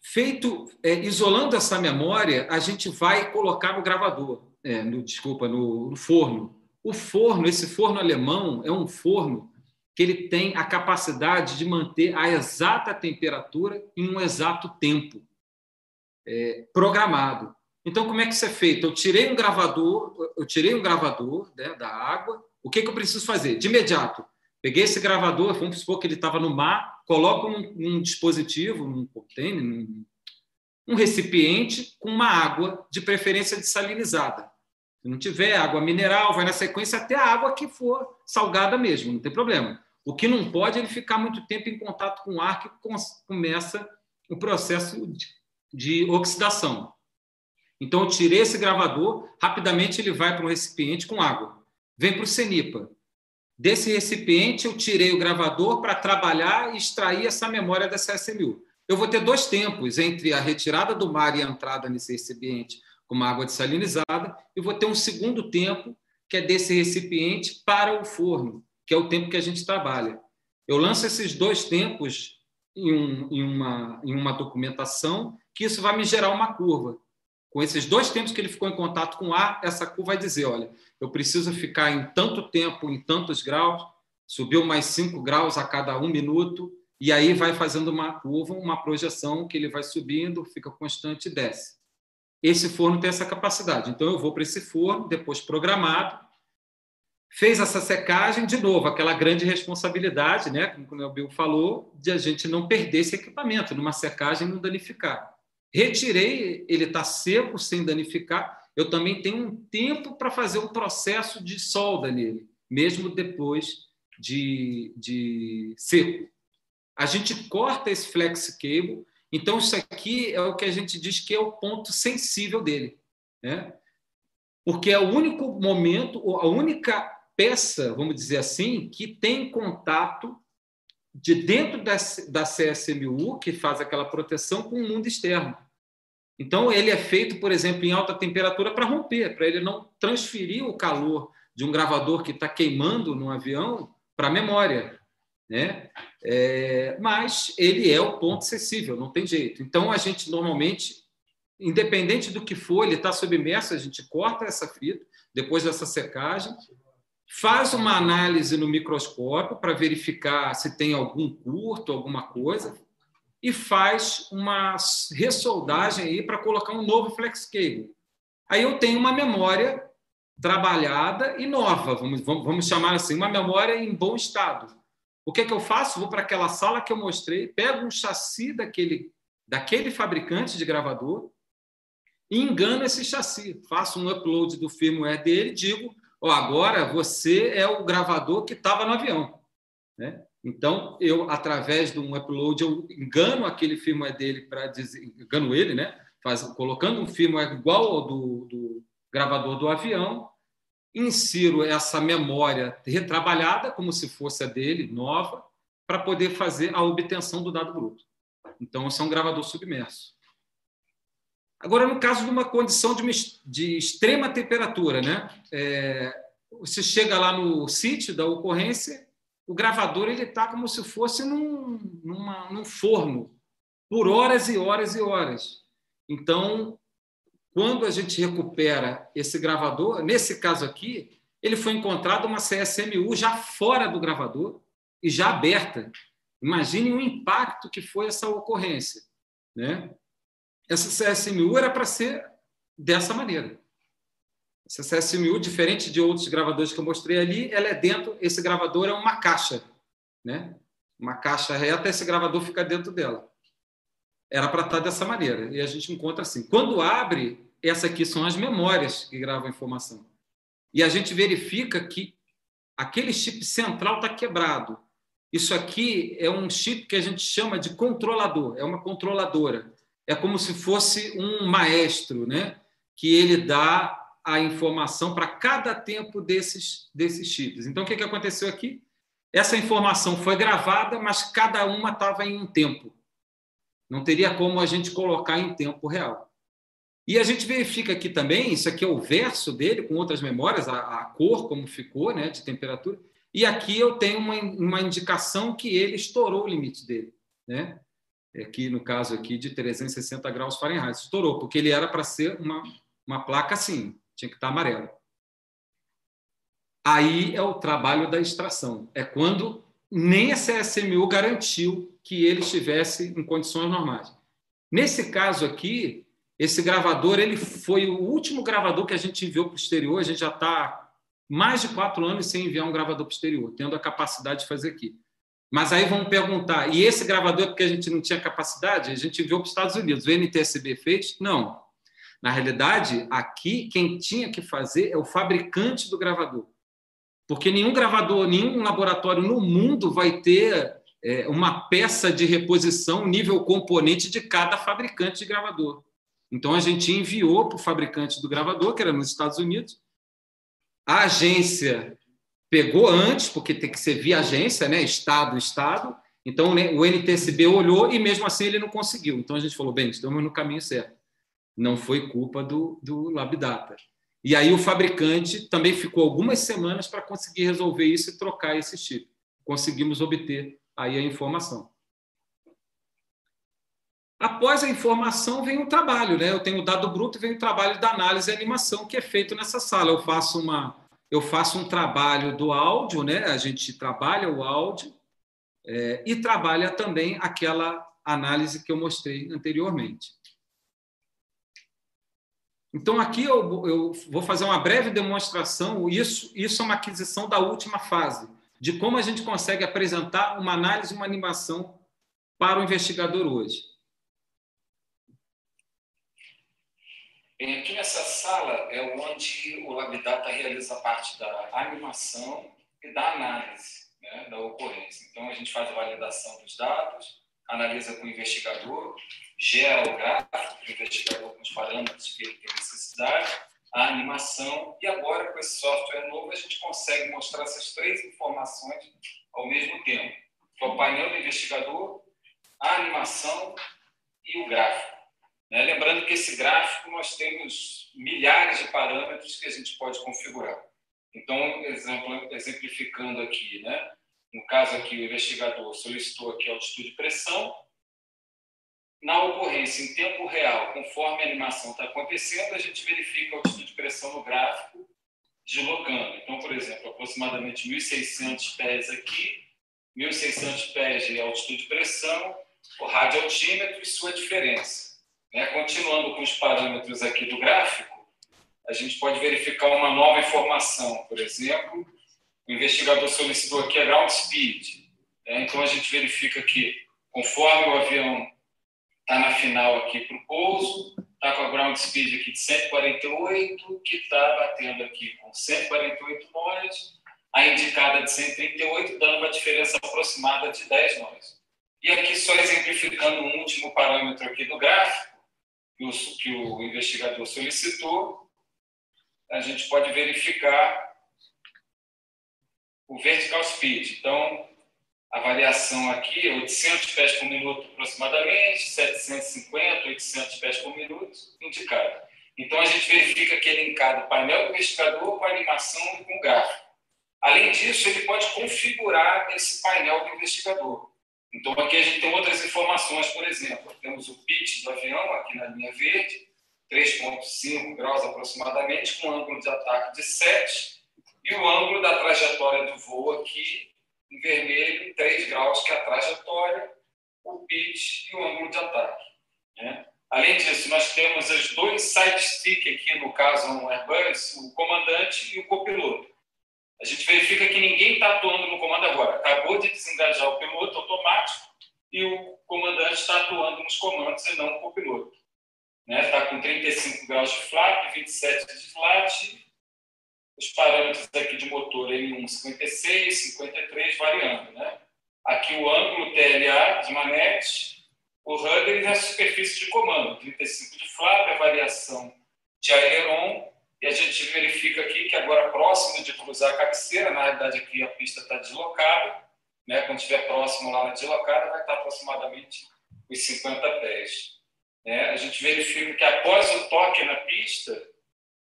Feito, é, isolando essa memória, a gente vai colocar no gravador, é, no, desculpa, no, no forno. O forno, esse forno alemão, é um forno que ele tem a capacidade de manter a exata temperatura em um exato tempo é, programado. Então, como é que isso é feito? Eu tirei um gravador, eu tirei um gravador né, da água. O que, que eu preciso fazer? De imediato, peguei esse gravador, vamos supor que ele estava no mar, coloco um, um dispositivo, um container, um, um recipiente com uma água, de preferência desalinizada. Se não tiver água mineral, vai na sequência até a água que for salgada mesmo, não tem problema. O que não pode é ele ficar muito tempo em contato com o ar, que começa o processo de, de oxidação. Então, eu tirei esse gravador, rapidamente ele vai para um recipiente com água. Vem para o CENIPA. Desse recipiente, eu tirei o gravador para trabalhar e extrair essa memória da CSMU. Eu vou ter dois tempos entre a retirada do mar e a entrada nesse recipiente com uma água desalinizada, e vou ter um segundo tempo, que é desse recipiente para o forno, que é o tempo que a gente trabalha. Eu lanço esses dois tempos em, um, em, uma, em uma documentação, que isso vai me gerar uma curva. Com esses dois tempos que ele ficou em contato com o ar, essa curva vai dizer: olha, eu preciso ficar em tanto tempo, em tantos graus, subiu mais 5 graus a cada um minuto, e aí vai fazendo uma curva, uma projeção que ele vai subindo, fica constante e desce. Esse forno tem essa capacidade. Então, eu vou para esse forno, depois programado, fez essa secagem, de novo, aquela grande responsabilidade, né, como o Bill falou, de a gente não perder esse equipamento, numa secagem não danificar. Retirei, ele está seco, sem danificar. Eu também tenho um tempo para fazer um processo de solda nele, mesmo depois de, de seco. A gente corta esse flex cable, então isso aqui é o que a gente diz que é o ponto sensível dele, né? Porque é o único momento, a única peça, vamos dizer assim, que tem contato de dentro da, da CSMU, que faz aquela proteção, com o mundo externo. Então, ele é feito, por exemplo, em alta temperatura para romper, para ele não transferir o calor de um gravador que está queimando no avião para a memória. Né? É, mas ele é o ponto sensível, não tem jeito. Então, a gente normalmente, independente do que for, ele está submerso, a gente corta essa fita, depois dessa secagem, faz uma análise no microscópio para verificar se tem algum curto, alguma coisa, e faz uma ressoldagem aí para colocar um novo flex cable. Aí eu tenho uma memória trabalhada e nova, vamos, vamos, chamar assim, uma memória em bom estado. O que é que eu faço? Vou para aquela sala que eu mostrei, pego um chassi daquele, daquele fabricante de gravador e engano esse chassi. Faço um upload do firmware dele, digo oh, agora você é o gravador que estava no avião. Né? Então, eu, através de um upload, eu engano aquele firmware dele para dizer, engano ele, né? Faz, colocando um firmware igual ao do, do gravador do avião, insiro essa memória retrabalhada, como se fosse a dele, nova, para poder fazer a obtenção do dado bruto. Então, isso é um gravador submerso. Agora, no caso de uma condição de, de extrema temperatura, né? É, você chega lá no sítio da ocorrência, o gravador ele está como se fosse num, numa, num forno, por horas e horas e horas. Então, quando a gente recupera esse gravador, nesse caso aqui, ele foi encontrado uma CSMU já fora do gravador e já aberta. Imagine o impacto que foi essa ocorrência, né? essa CSMU era para ser dessa maneira. Essa CSMU, diferente de outros gravadores que eu mostrei ali, ela é dentro, esse gravador é uma caixa, né? Uma caixa reta, esse gravador fica dentro dela. Era para estar dessa maneira. E a gente encontra assim. Quando abre, essa aqui são as memórias que gravam a informação. E a gente verifica que aquele chip central está quebrado. Isso aqui é um chip que a gente chama de controlador, é uma controladora é como se fosse um maestro, né? que ele dá a informação para cada tempo desses, desses chips. Então, o que, que aconteceu aqui? Essa informação foi gravada, mas cada uma estava em um tempo. Não teria como a gente colocar em tempo real. E a gente verifica aqui também, isso aqui é o verso dele, com outras memórias, a, a cor, como ficou, né, de temperatura. E aqui eu tenho uma, uma indicação que ele estourou o limite dele. Né? aqui no caso aqui de 360 graus Fahrenheit. Estourou, porque ele era para ser uma, uma placa assim, tinha que estar amarelo. Aí é o trabalho da extração. É quando nem a CSMU garantiu que ele estivesse em condições normais. Nesse caso aqui, esse gravador ele foi o último gravador que a gente enviou para o exterior. A gente já está mais de quatro anos sem enviar um gravador para o exterior, tendo a capacidade de fazer aqui.
Mas aí vamos perguntar, e esse gravador é porque a gente não tinha capacidade? A gente enviou para os Estados Unidos. O NTSB fez? Não. Na realidade, aqui quem tinha que fazer é o fabricante do gravador. Porque nenhum gravador, nenhum laboratório no mundo vai ter é, uma peça de reposição nível componente de cada fabricante de gravador. Então a gente enviou para o fabricante do gravador, que era nos Estados Unidos. A agência pegou antes, porque tem que ser via agência, né? Estado, Estado. Então né, o NTSB olhou e mesmo assim ele não conseguiu. Então a gente falou, bem, estamos no caminho certo. Não foi culpa do, do LabData. E aí o fabricante também ficou algumas semanas para conseguir resolver isso e trocar esse chip. Conseguimos obter aí a informação. Após a informação vem o trabalho, né? Eu tenho o dado bruto vem o trabalho da análise e animação que é feito nessa sala. Eu faço uma eu faço um trabalho do áudio, né? A gente trabalha o áudio é, e trabalha também aquela análise que eu mostrei anteriormente. Então, aqui eu, eu, vou fazer uma breve demonstração. Isso, isso é uma aquisição da última fase, de como a gente consegue apresentar uma análise, uma animação para o investigador hoje.
Bem, aqui nessa sala é onde o LabData realiza a parte da animação e da análise né, da ocorrência. Então, a gente faz a validação dos dados, analisa com o investigador, gera o gráfico para o investigador com os parâmetros que ele tem necessidade, a animação, e agora com esse software novo a gente consegue mostrar essas três informações ao mesmo tempo, é o painel do investigador, a animação e o gráfico. Né? Lembrando que esse gráfico nós temos milhares de parâmetros que a gente pode configurar. Então, exemplo, exemplificando aqui, né? no caso aqui, o investigador solicitou aqui altitude de pressão. Na ocorrência, em tempo real, conforme a animação está acontecendo, a gente verifica a altitude de pressão no gráfico, deslocando. Então, por exemplo, aproximadamente 1.600 pés aqui, 1.600 pés de altitude de pressão, o radioaltímetro e sua diferença. Né? Continuando com os parâmetros aqui do gráfico, a gente pode verificar uma nova informação. Por exemplo, o investigador solicitou aqui a ground speed. Né? Então, a gente verifica que, conforme o avião está na final aqui para o pouso, está com a ground speed aqui de 148, que está batendo aqui com 148 nós, a indicada de 138, dando uma diferença aproximada de 10 nós. E aqui, só exemplificando um último parâmetro aqui do gráfico, que o, que o investigador solicitou, a gente pode verificar o vertical speed. Então, a variação aqui é 800 pés por minuto aproximadamente, 750, 800 pés por minuto, indicado. Então, a gente verifica que ele encada o painel do investigador com a animação e com o gráfico. Além disso, ele pode configurar esse painel do investigador. Então, aqui a gente tem outras informações, por exemplo, temos o pitch do avião aqui na linha verde, 3,5 graus aproximadamente, com ângulo de ataque de 7, e o ângulo da trajetória do voo aqui, em vermelho, 3 graus, que é a trajetória, o pitch e o ângulo de ataque. Né? Além disso, nós temos os dois side stick aqui, no caso um Airbus, o comandante e o copiloto. A gente verifica que ninguém está atuando no comando agora. Acabou de desengajar o piloto automático e o comandante está atuando nos comandos e não o copiloto. Está né? Tá com 35 graus de flap, 27 de slat, os parâmetros aqui de motor N1, 56, 53, variando. Né? Aqui o ângulo TLA de manete, o rudder e a superfície de comando, 35 de flap, a variação de aileron e a gente verifica aqui que agora próximo de cruzar a cabeceira, na realidade aqui a pista está deslocada, né? quando estiver próximo lá na deslocada, vai estar aproximadamente os 50 pés. Né? A gente verifica que após o toque na pista,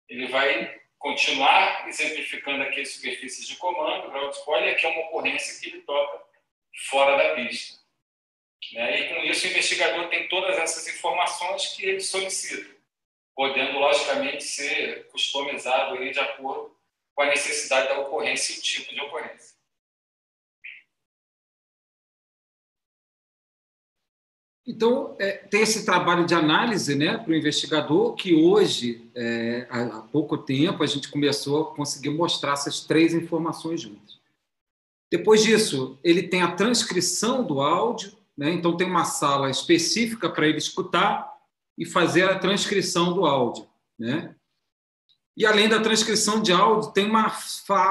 ele vai continuar exemplificando aqui as superfícies de comando, grau de spoiler, e aqui é uma ocorrência que ele toca fora da pista. Né? E com isso o investigador tem todas essas informações que ele solicita podendo, logicamente, ser customizado de acordo com a necessidade da ocorrência e o tipo de ocorrência.
Então, é, tem esse trabalho de análise né, para o investigador, que hoje, é, há pouco tempo, a gente começou a conseguir mostrar essas três informações juntas.
Depois disso, ele tem a transcrição do áudio, né? então tem uma sala específica para ele escutar e fazer a transcrição do áudio. Né? E além da transcrição de áudio, tem uma,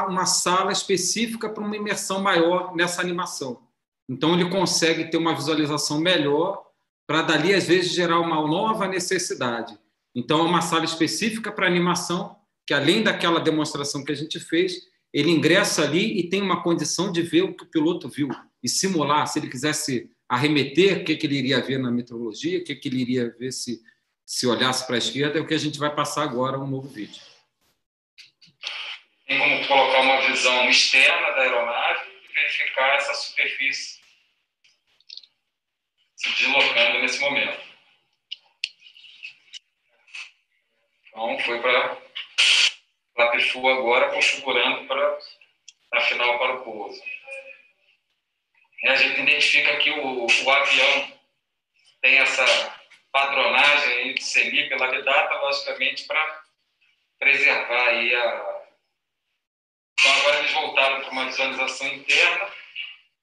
uma sala específica para uma imersão maior nessa animação. Então, ele consegue ter uma visualização melhor para, dali, às vezes, gerar uma nova necessidade. Então, é uma sala específica para animação, que além daquela demonstração que a gente fez, ele ingressa ali e tem uma condição de ver o que o piloto viu e simular, se ele quisesse arremeter, o que, ele iria ver na meteorologia, o que, que ele iria ver se, se olhasse para a esquerda, é o que a gente vai passar agora um novo vídeo.
Tem como colocar uma visão externa da aeronave e verificar essa superfície se deslocando nesse momento. Então, foi para Lapifu agora, configurando para a final para o pouso. E a gente identifica que o, o avião tem essa padronagem de semi pela logicamente, para preservar aí a. Então, agora eles voltaram para uma visualização interna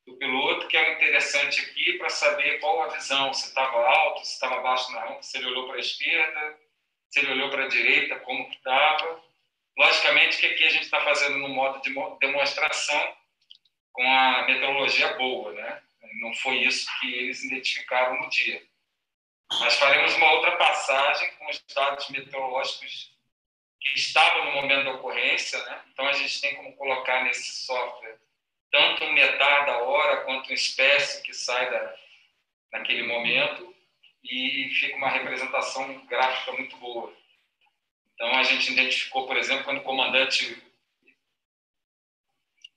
do piloto, que é interessante aqui para saber qual a visão, se estava alto, se estava baixo na rampa, se ele olhou para a esquerda, se ele olhou para a direita, como que estava. Logicamente que aqui a gente está fazendo no modo de demonstração com a meteorologia boa, né? Não foi isso que eles identificaram no dia. Mas faremos uma outra passagem com os dados meteorológicos que estavam no momento da ocorrência, né? Então a gente tem como colocar nesse software tanto metade da hora quanto uma espécie que sai da, naquele momento e fica uma representação gráfica muito boa. Então a gente identificou, por exemplo, quando o comandante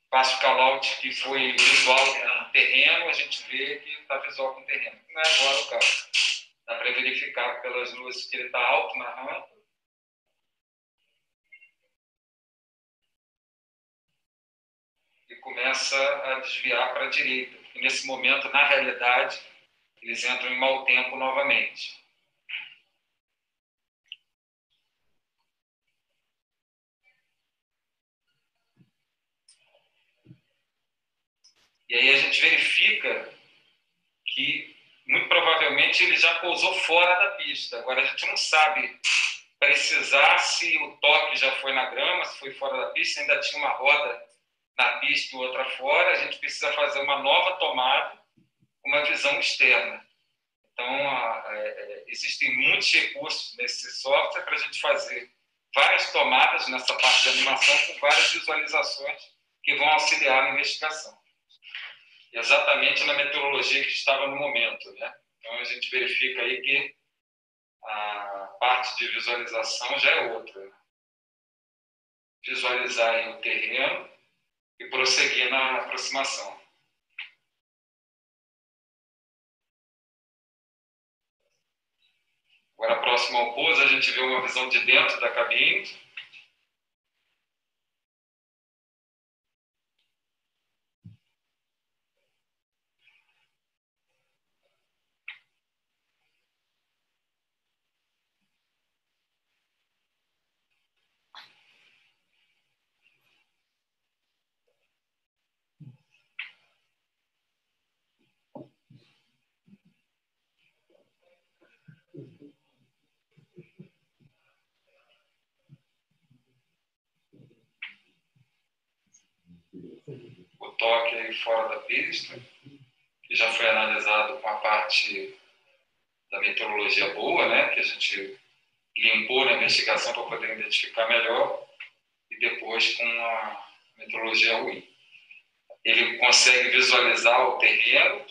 passa o call-out que foi visual no terreno, a gente vê que está visual com terreno. Não é agora o caso. Dá para verificar pelas luzes que ele está alto na rampa. Começa a desviar para a direita. E nesse momento, na realidade, eles entram em mau tempo novamente. E aí a gente verifica que muito provavelmente ele já pousou fora da pista. Agora a gente não sabe precisar se o toque já foi na grama, se foi fora da pista, ainda tinha uma roda na pista e outra fora. A gente precisa fazer uma nova tomada, uma visão externa. Então, a, a, é, existem muitos recursos nesse software para a gente fazer várias tomadas nessa parte de animação com várias visualizações que vão auxiliar na investigação exatamente na meteorologia que estava no momento. Né? Então, a gente verifica aí que a parte de visualização já é outra. Visualizar o terreno e prosseguir na aproximação. Agora, próximo ao pouso, a gente vê uma visão de dentro da cabine. toque fora da pista, que já foi analisado com a parte da meteorologia boa, né, que a gente limpou na investigação para poder identificar melhor, e depois com a meteorologia ruim. Ele consegue visualizar o terreno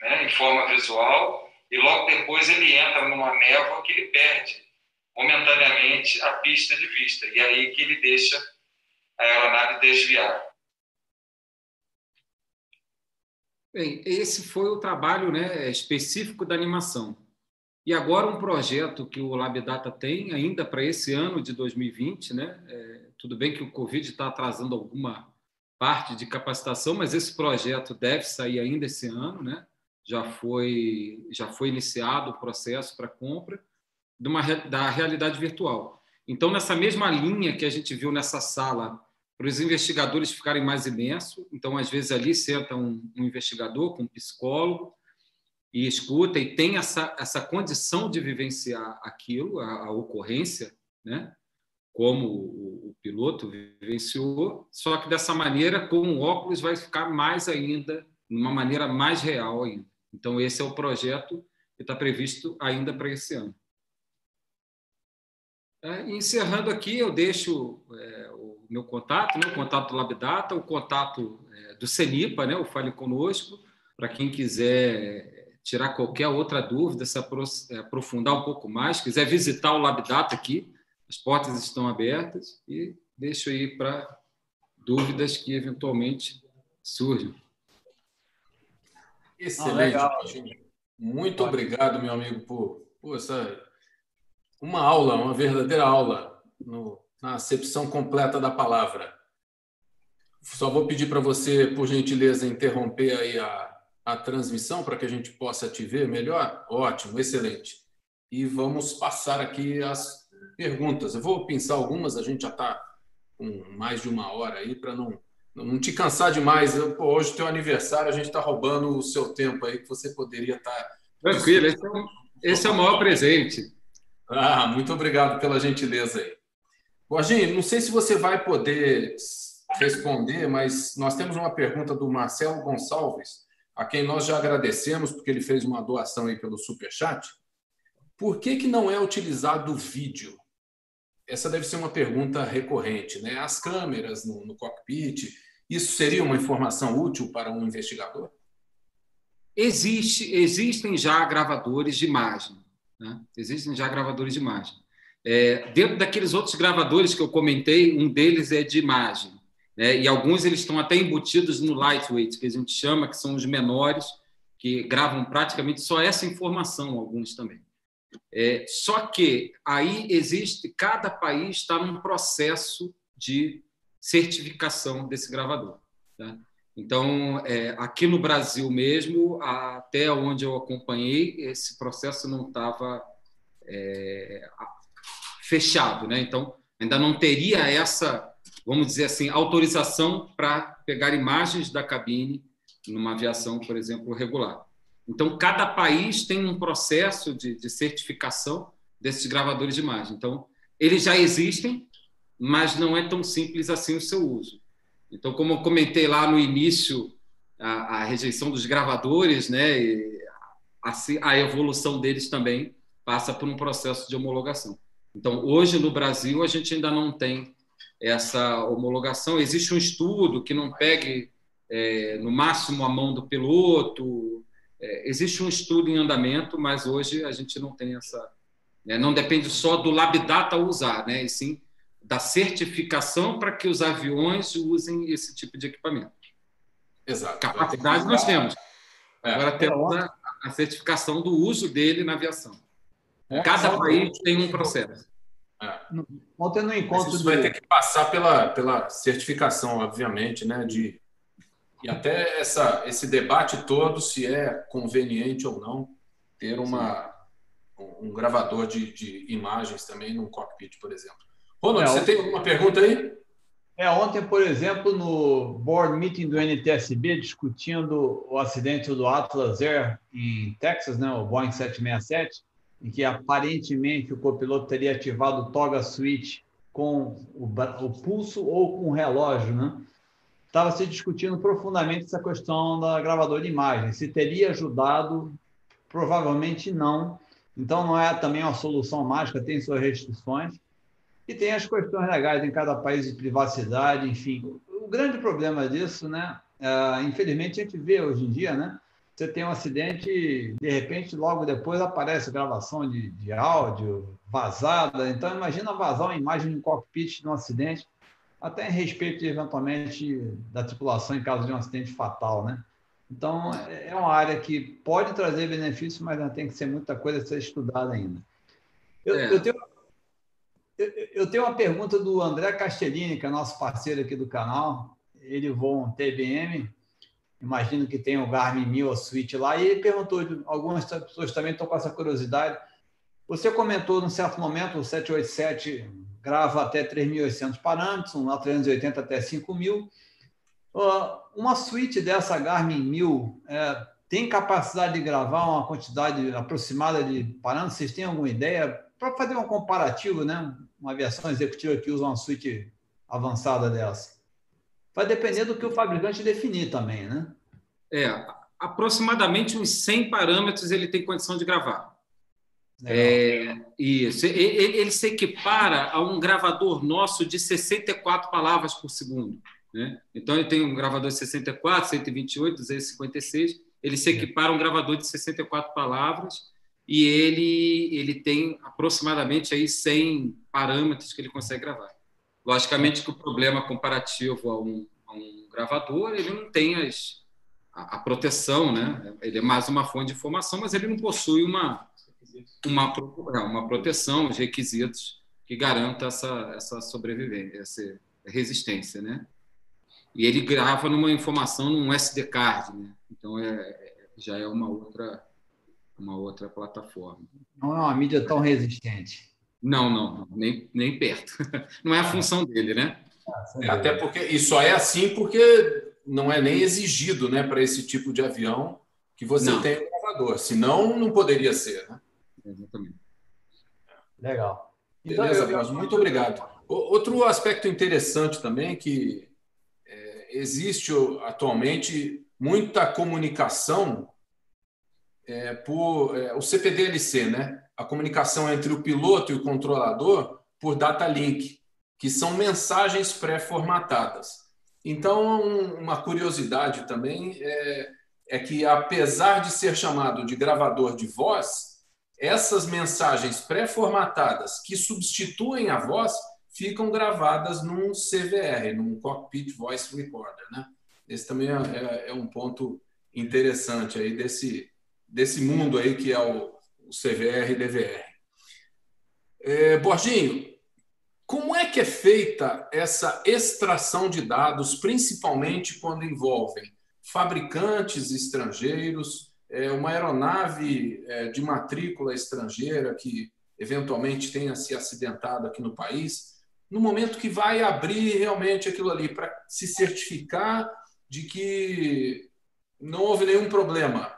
né, em forma visual, e logo depois ele entra numa névoa que ele perde momentaneamente a pista de vista, e aí que ele deixa a aeronave desviar.
Bem, esse foi o trabalho né, específico da animação. E agora um projeto que o LabData tem ainda para esse ano de 2020, né? É, tudo bem que o Covid está atrasando alguma parte de capacitação, mas esse projeto deve sair ainda esse ano, né? Já foi já foi iniciado o processo para compra de uma, da realidade virtual. Então, nessa mesma linha que a gente viu nessa sala
para os investigadores ficarem mais imersos. Então, às vezes, ali senta um, um investigador com um psicólogo e escuta e tem essa, essa condição de vivenciar aquilo, a, a ocorrência, né? como o, o, piloto vivenciou, só que dessa maneira, com o óculos, vai ficar mais ainda, de uma maneira mais real ainda. Então, esse é o projeto que está previsto ainda para esse ano. É, encerrando aqui, eu deixo é, meu contato, né, o contato do Labdata, o contato é, do CENIPA, né, o Fale Conosco, para quem quiser tirar qualquer outra dúvida, se é, aprofundar um pouco mais, quiser visitar o Labdata aqui, as portas estão abertas e deixo aí para dúvidas que eventualmente surjam.
Excelente, ah, Muito obrigado, meu amigo, por, por essa uma aula, uma verdadeira aula, no, na acepção completa da palavra. Só vou pedir para você, por gentileza, interromper aí a, a transmissão para que a gente possa te ver melhor. Ótimo, excelente. E vamos passar aqui as perguntas. Eu vou pensar algumas, a gente já está com mais de uma hora aí para não, não te cansar demais. Eu, pô, hoje é teu aniversário, a gente está roubando o seu tempo aí que você poderia estar. Tá...
Tranquilo, esse é, esse é o maior presente.
Ah, muito obrigado pela gentileza aí. Borginho, não sei se você vai poder responder, mas nós temos uma pergunta do Marcelo Gonçalves, a quem nós já agradecemos, porque ele fez uma doação aí pelo Superchat. Por que, que não é utilizado o vídeo? Essa deve ser uma pergunta recorrente, né? As câmeras no, no cockpit, isso seria uma informação útil para um investigador?
Existe, existem já gravadores de imagem. Né? Existem já gravadores de imagem. É, dentro daqueles outros gravadores que eu comentei, um deles é de imagem. Né? E alguns eles estão até embutidos no lightweight, que a gente chama, que são os menores, que gravam praticamente só essa informação, alguns também. É, só que aí existe, cada país está num processo de certificação desse gravador. Tá? Então, é, aqui no Brasil mesmo, até onde eu acompanhei, esse processo não estava é, fechado, né? Então, ainda não teria essa, vamos dizer assim, autorização para pegar imagens da cabine numa aviação, por exemplo, regular. Então, cada país tem um processo de, de certificação desses gravadores de imagem. Então, eles já existem, mas não é tão simples assim o seu uso. Então, como eu comentei lá no início, a, a rejeição dos gravadores, né, a, a evolução deles também passa por um processo de homologação. Então, hoje no Brasil, a gente ainda não tem essa homologação. Existe um estudo que não pegue é, no máximo a mão do piloto. É, existe um estudo em andamento, mas hoje a gente não tem essa. Né, não depende só do Labdata usar, né, e sim da certificação para que os aviões usem esse tipo de equipamento.
Exato.
Capacidade nós temos. É. Agora temos a, a, certificação do uso dele na aviação. É. Cada país tem um processo.
É. Ontem no encontro. Mas isso vai ter que passar pela, pela certificação, obviamente, né? De, e até essa, esse debate todo, se é conveniente ou não ter uma, um gravador de, de imagens também num cockpit, por exemplo. Ronald, é, você tem alguma pergunta aí?
É, ontem, por exemplo, no board meeting do NTSB, discutindo o acidente do Atlas Air em Texas, né, o Boeing 767, em que aparentemente o copiloto teria ativado o toga switch com o, o pulso ou com o relógio, né? Estava se discutindo profundamente essa questão da gravadora de imagem. Se teria ajudado, provavelmente não. Então, não é também uma solução mágica, tem suas restrições. E tem as questões legais em cada país de privacidade, enfim. O grande problema disso, né? Uh, infelizmente, a gente vê hoje em dia, né? Você tem um acidente, de repente, logo depois aparece gravação de, de áudio vazada. Então, imagina vazar uma imagem de cockpit de um acidente, até em respeito, eventualmente, da tripulação em caso de um acidente fatal, né? Então, é uma área que pode trazer benefício, mas ainda tem que ser muita coisa a ser estudada ainda. Eu, é. eu tenho eu tenho uma pergunta do André Castellini, que é nosso parceiro aqui do canal. Ele voa um TBM, imagino que tem o Garmin 1000 a Switch lá, e ele perguntou, algumas pessoas também estão com essa curiosidade. Você comentou, num certo momento, o 787 grava até 3.800 parâmetros, um A380 até 5.000. Uh, uma suíte dessa Garmin 1000 é, tem capacidade de gravar uma quantidade aproximada de parâmetros? Vocês têm alguma ideia? Para fazer um comparativo, né? uma versão executiva que usa uma suíte avançada dessa. Vai depender do que o fabricante definir também, né?
É, aproximadamente uns 100 parâmetros ele tem condição de gravar. É, isso. Ele, ele, se equipara a um gravador nosso de 64 palavras por segundo. Né? Então, ele tem um gravador de 64, 128, 256. Ele se equipara a um gravador de 64 palavras e ele, ele tem aproximadamente aí 100 parâmetros que ele consegue gravar. Logicamente que o problema comparativo a um, a um gravador, ele não tem as, a, a, proteção, né? ele é mais uma fonte de informação, mas ele não possui uma, uma, é, uma proteção, os requisitos que garanta essa, essa sobrevivência, essa resistência. Né? E ele grava numa informação num SD card, né? então é, já é uma outra uma outra plataforma.
Não é uma mídia tão resistente.
Não, não, nem, nem perto. Não é a função dele, né?
É, até porque e só é assim porque não é nem exigido, né, para esse tipo de avião que você não. tenha um gravador. Senão, não poderia ser, né?
Exatamente.
Legal.
Então, Beleza, eu... muito obrigado. Outro aspecto interessante também é que é, existe atualmente muita comunicação é, por é, o CPDLC, né? A comunicação entre o piloto e o controlador por data link, que são mensagens pré-formatadas. Então, uma curiosidade também é, é que, apesar de ser chamado de gravador de voz, essas mensagens pré-formatadas que substituem a voz ficam gravadas num CVR, num Cockpit Voice Recorder. Né? Esse também é, é, é um ponto interessante aí desse, desse mundo aí que é o, o CVR e DVR. É, Borginho, como é que é feita essa extração de dados, principalmente quando envolvem fabricantes estrangeiros, é, uma aeronave é, de matrícula estrangeira que eventualmente tenha se acidentado aqui no país, no momento que vai abrir realmente aquilo ali para se certificar de que não houve nenhum problema,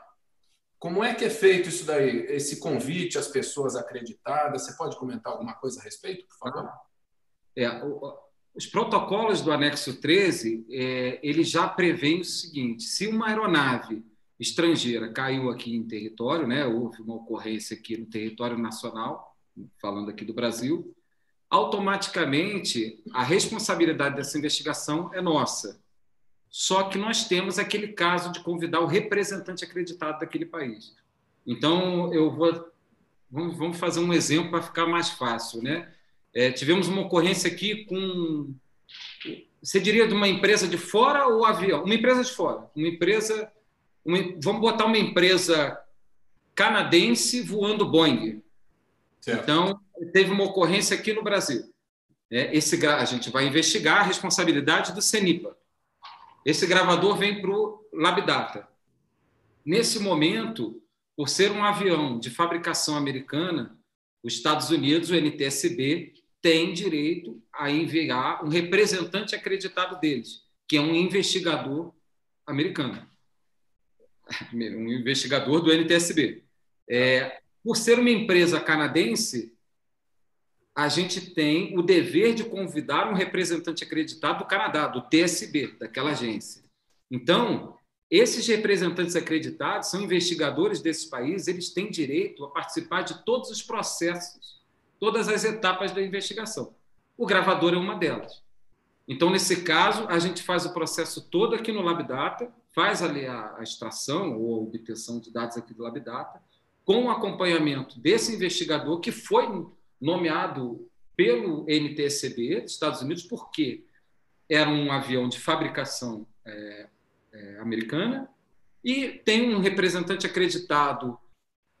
como é que é feito isso daí, esse convite às pessoas acreditadas? Você pode comentar alguma coisa a respeito, por favor?
É, os protocolos do anexo 13, é, ele já prevêem o seguinte: se uma aeronave estrangeira caiu aqui em território, né, houve uma ocorrência aqui no território nacional, falando aqui do Brasil, automaticamente a responsabilidade dessa investigação é nossa. Só que nós temos aquele caso de convidar o representante acreditado daquele país. Então, eu vou. Vamos fazer um exemplo para ficar mais fácil. Né? É, tivemos uma ocorrência aqui com. Você diria de uma empresa de fora ou avião? Uma empresa de fora. Uma empresa. Uma, vamos botar uma empresa canadense voando Boeing. Certo. Então, teve uma ocorrência aqui no Brasil. É, esse, a gente vai investigar a responsabilidade do CENIPA. Esse gravador vem para o Labdata. Nesse momento, por ser um avião de fabricação americana, os Estados Unidos, o NTSB, tem direito a enviar um representante acreditado deles, que é um investigador americano, um investigador do NTSB. É, por ser uma empresa canadense, a gente tem o dever de convidar um representante acreditado do Canadá, do TSB, daquela agência. Então, esses representantes acreditados são investigadores desses países, eles têm direito a participar de todos os processos, todas as etapas da investigação. O gravador é uma delas. Então, nesse caso, a gente faz o processo todo aqui no LabData, faz ali a, extração ou a obtenção de dados aqui do LabData, com o acompanhamento desse investigador que foi nomeado pelo NTSB dos Estados Unidos, porque era um avião de fabricação é, é, americana e tem um representante acreditado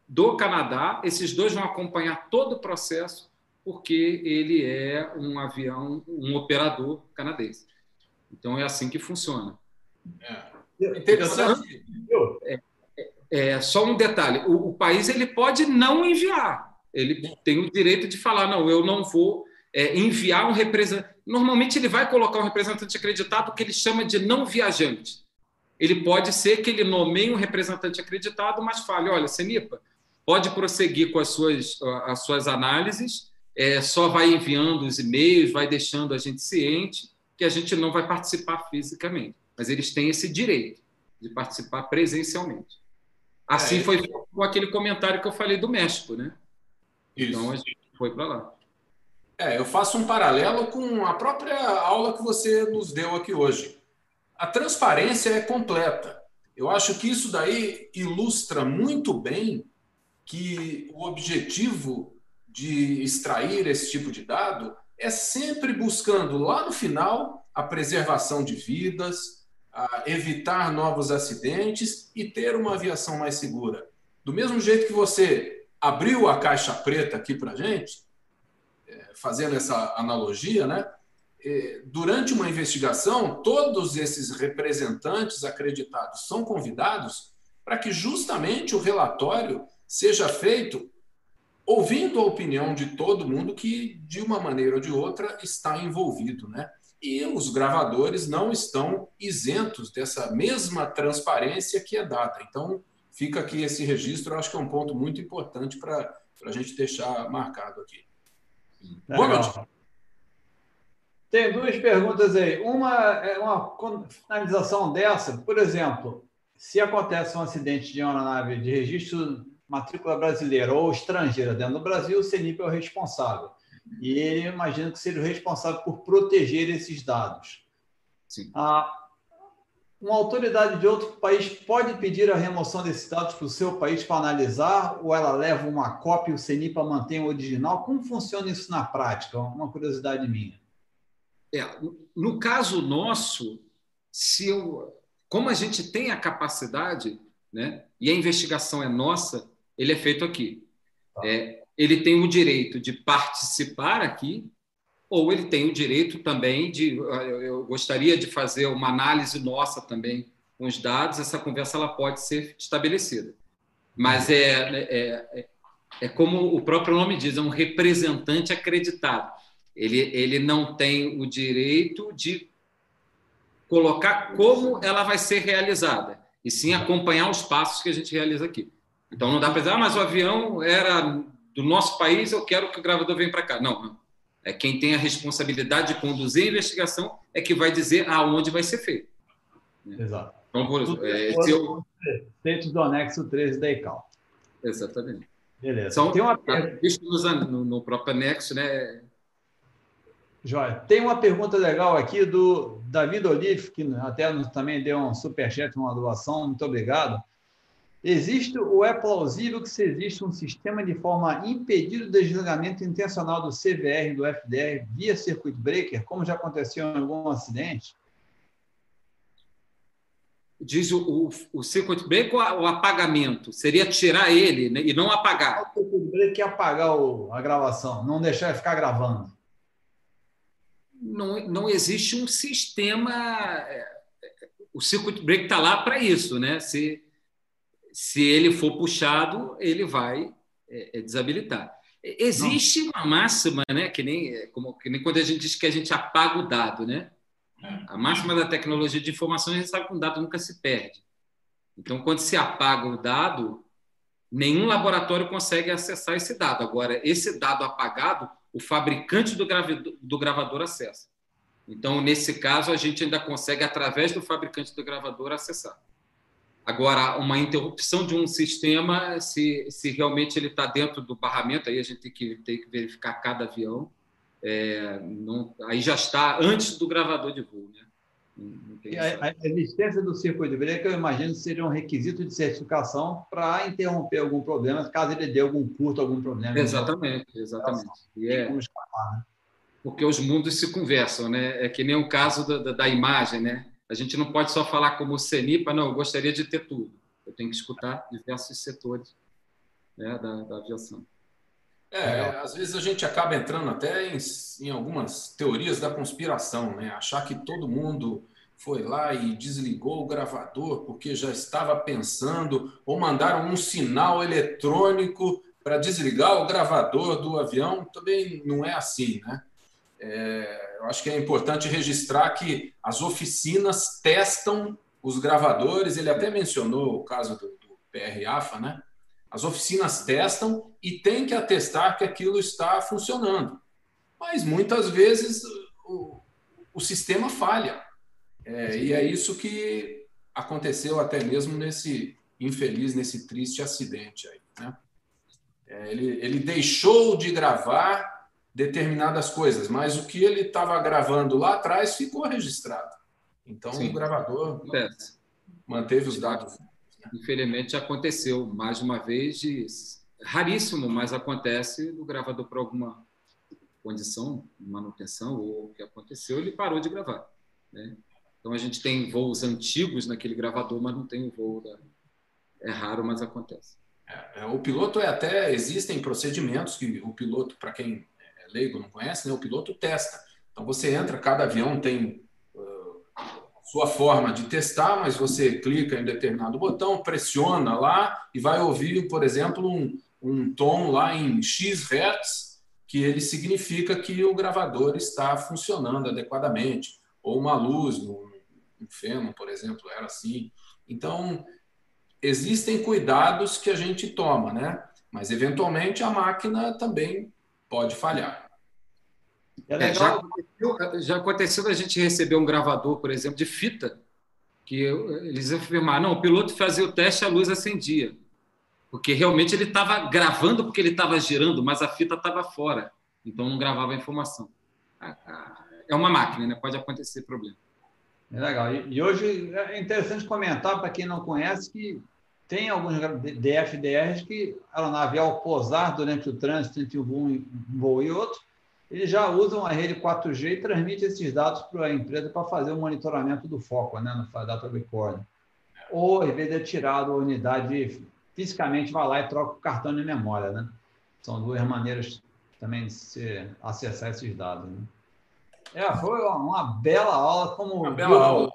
do Canadá. Esses dois vão acompanhar todo o processo, porque ele é um avião, um operador canadense. Então é assim que funciona. É. Interessante. É, é, é, só um detalhe: o, o país ele pode não enviar ele tem o direito de falar: não, eu não vou é, enviar um representante. Normalmente ele vai colocar um representante acreditado que ele chama de não viajante. Ele pode ser que ele nomeie um representante acreditado, mas fale: olha, Senipa, pode prosseguir com as suas, as suas análises, é, só vai enviando os e-mails, vai deixando a gente ciente que a gente não vai participar fisicamente. Mas eles têm esse direito de participar presencialmente. Assim é, foi com aquele comentário que eu falei do México, né? Isso. Então a gente foi para lá.
É, eu faço um paralelo com a própria aula que você nos deu aqui hoje. A transparência é completa. Eu acho que isso daí ilustra muito bem que o objetivo de extrair esse tipo de dado é sempre buscando lá no final a preservação de vidas, evitar novos acidentes e ter uma aviação mais segura. Do mesmo jeito que você abriu a caixa preta aqui para a gente, é, fazendo essa analogia, né? É, durante uma investigação, todos esses representantes acreditados são convidados para que justamente o relatório seja feito ouvindo a opinião de todo mundo que, de uma maneira ou de outra, está envolvido, né? E os gravadores não estão isentos dessa mesma transparência que é dada. Então, fica aqui esse registro, eu acho que é um ponto muito importante para a gente deixar marcado aqui.
Boa noite. Tem duas perguntas aí. Uma é uma finalização dessa, por exemplo, se acontece um acidente de uma nave de registro matrícula brasileira ou estrangeira dentro do Brasil, o CENIP é o responsável. E ele imagina que seja o responsável por proteger esses dados. Sim. Ah, uma autoridade de outro país pode pedir a remoção desses dados para o seu país para analisar, ou ela leva uma cópia e o CENIPA mantém o original? Como funciona isso na prática? Uma curiosidade minha.
É, no caso nosso, se eu, como a gente tem a capacidade, né, e a investigação é nossa, ele é feito aqui. Tá. É, ele tem o direito de participar aqui, ou ele tem o direito também de. Eu gostaria de fazer uma análise nossa também com os dados, essa conversa ela pode ser estabelecida. Mas é, é, é, é como o próprio nome diz, é um representante acreditado. Ele, ele não tem o direito de colocar como ela vai ser realizada, e sim acompanhar os passos que a gente realiza aqui. Então não dá para dizer, ah, mas o avião era do nosso país, eu quero que o gravador venha para cá. Não, não. É quem tem a responsabilidade de conduzir a investigação é que vai dizer aonde vai ser feito.
Exato. Então, por, exemplo, é, se eu... do anexo 13 da ICAO.
Exatamente.
Beleza. São,
tem uma visto no, no próprio anexo, né?
Joia. Tem uma pergunta legal aqui do David Olive, que até também deu um superchat, uma doação. Muito obrigado. Existe ou é plausível que se existe um sistema de forma a impedir o desligamento intencional do CVR e do FDR via circuit breaker, como já aconteceu em algum acidente?
Diz o, o, o circuit breaker ou o apagamento? Seria tirar ele né, e não apagar?
O circuit breaker é apagar o, a gravação, não deixar ele ficar gravando.
Não, não existe um sistema. É, o circuit breaker está lá para isso, né? Se se ele for puxado, ele vai é, é desabilitar. Existe Não. uma máxima, né, que nem, é, como, que nem quando a gente diz que a gente apaga o dado, né? A máxima da tecnologia de informação, a gente sabe que um dado nunca se perde. Então, quando se apaga o dado, nenhum laboratório consegue acessar esse dado. Agora, esse dado apagado, o fabricante do, do gravador acessa. Então, nesse caso, a gente ainda consegue, através do fabricante do gravador, acessar. Agora, uma interrupção de um sistema, se, se realmente ele está dentro do barramento, aí a gente tem que, tem que verificar cada avião. É, não, aí já está antes do gravador de voo.
Né? a, a, existência do circuito de break, eu imagino, seria um requisito de certificação para interromper algum problema, caso ele dê algum curto, algum problema.
Exatamente, exatamente. E é, escapar, né? Porque os mundos se conversam, né? É que nem o caso da, da, da imagem, né? A gente não pode só falar como CENIPA, não, eu gostaria de ter tudo. Eu tenho que escutar diversos setores né, da, da aviação.
É, às vezes a gente acaba entrando até em, em, algumas teorias da conspiração, né? Achar que todo mundo foi lá e desligou o gravador porque já estava pensando, ou mandaram um sinal eletrônico para desligar o gravador do avião. Também não é assim, né? É, eu acho que é importante registrar que as oficinas testam os gravadores. Ele até mencionou o caso do, do PR-AFA, né? As oficinas testam e tem que atestar que aquilo está funcionando. Mas muitas vezes o, o sistema falha. É, e é isso que aconteceu até mesmo nesse infeliz, nesse triste acidente aí. Né? É, ele, ele deixou de gravar determinadas coisas, mas o que ele estava gravando lá atrás ficou registrado. Então Sim. o gravador é. manteve os dados.
Infelizmente aconteceu mais uma vez, de, raríssimo, mas acontece do gravador por alguma condição, manutenção ou o que aconteceu, ele parou de gravar. Né? Então a gente tem voos antigos naquele gravador, mas não tem o voo da... é raro, mas acontece.
É, é o piloto é até existem procedimentos que o piloto, para quem leigo não conhece, né, o piloto testa. Então você entra, cada avião tem uh, sua forma de testar, mas você clica em determinado botão, pressiona lá e vai ouvir, por exemplo, um, um tom lá em X Hz, que ele significa que o gravador está funcionando adequadamente, ou uma luz no, no feno, por exemplo, era assim. Então, existem cuidados que a gente toma, né? Mas eventualmente a máquina também pode falhar.
É, já, aconteceu, já aconteceu a gente receber um gravador, por exemplo, de fita, que eles afirmaram, não, o piloto fazia o teste, a luz acendia. Porque realmente ele estava gravando porque ele estava girando, mas a fita estava fora. Então não gravava a informação. É uma máquina, né? pode acontecer problema.
É legal. E hoje é interessante comentar para quem não conhece que tem alguns DFDRs que a aeronave, ao posar durante o trânsito entre um voo e outro, eles já usam a rede 4G e transmite esses dados para a empresa para fazer o monitoramento do foco, né, no Data Record. Ou, às vezes, é tirado a unidade fisicamente, vai lá e troca o cartão de memória. Né? São duas maneiras também de se acessar esses dados. Né? É, foi uma bela aula. Como
uma bela aula.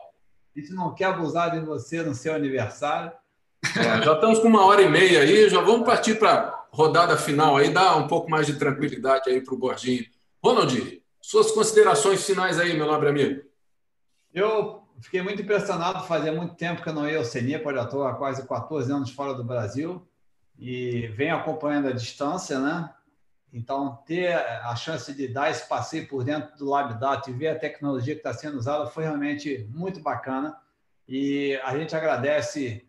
A gente não quer abusar de você no seu aniversário.
É, já estamos com uma hora e meia aí, já vamos partir para a rodada final aí, dar um pouco mais de tranquilidade aí para o Borginho. Ronald, suas considerações finais aí, meu nobre amigo.
Eu fiquei muito impressionado, fazia muito tempo que eu não ia ao CENIPA, já estou há quase 14 anos fora do Brasil e venho acompanhando a distância, né? Então, ter a chance de dar esse passeio por dentro do LabData e ver a tecnologia que está sendo usada foi realmente muito bacana. E a gente agradece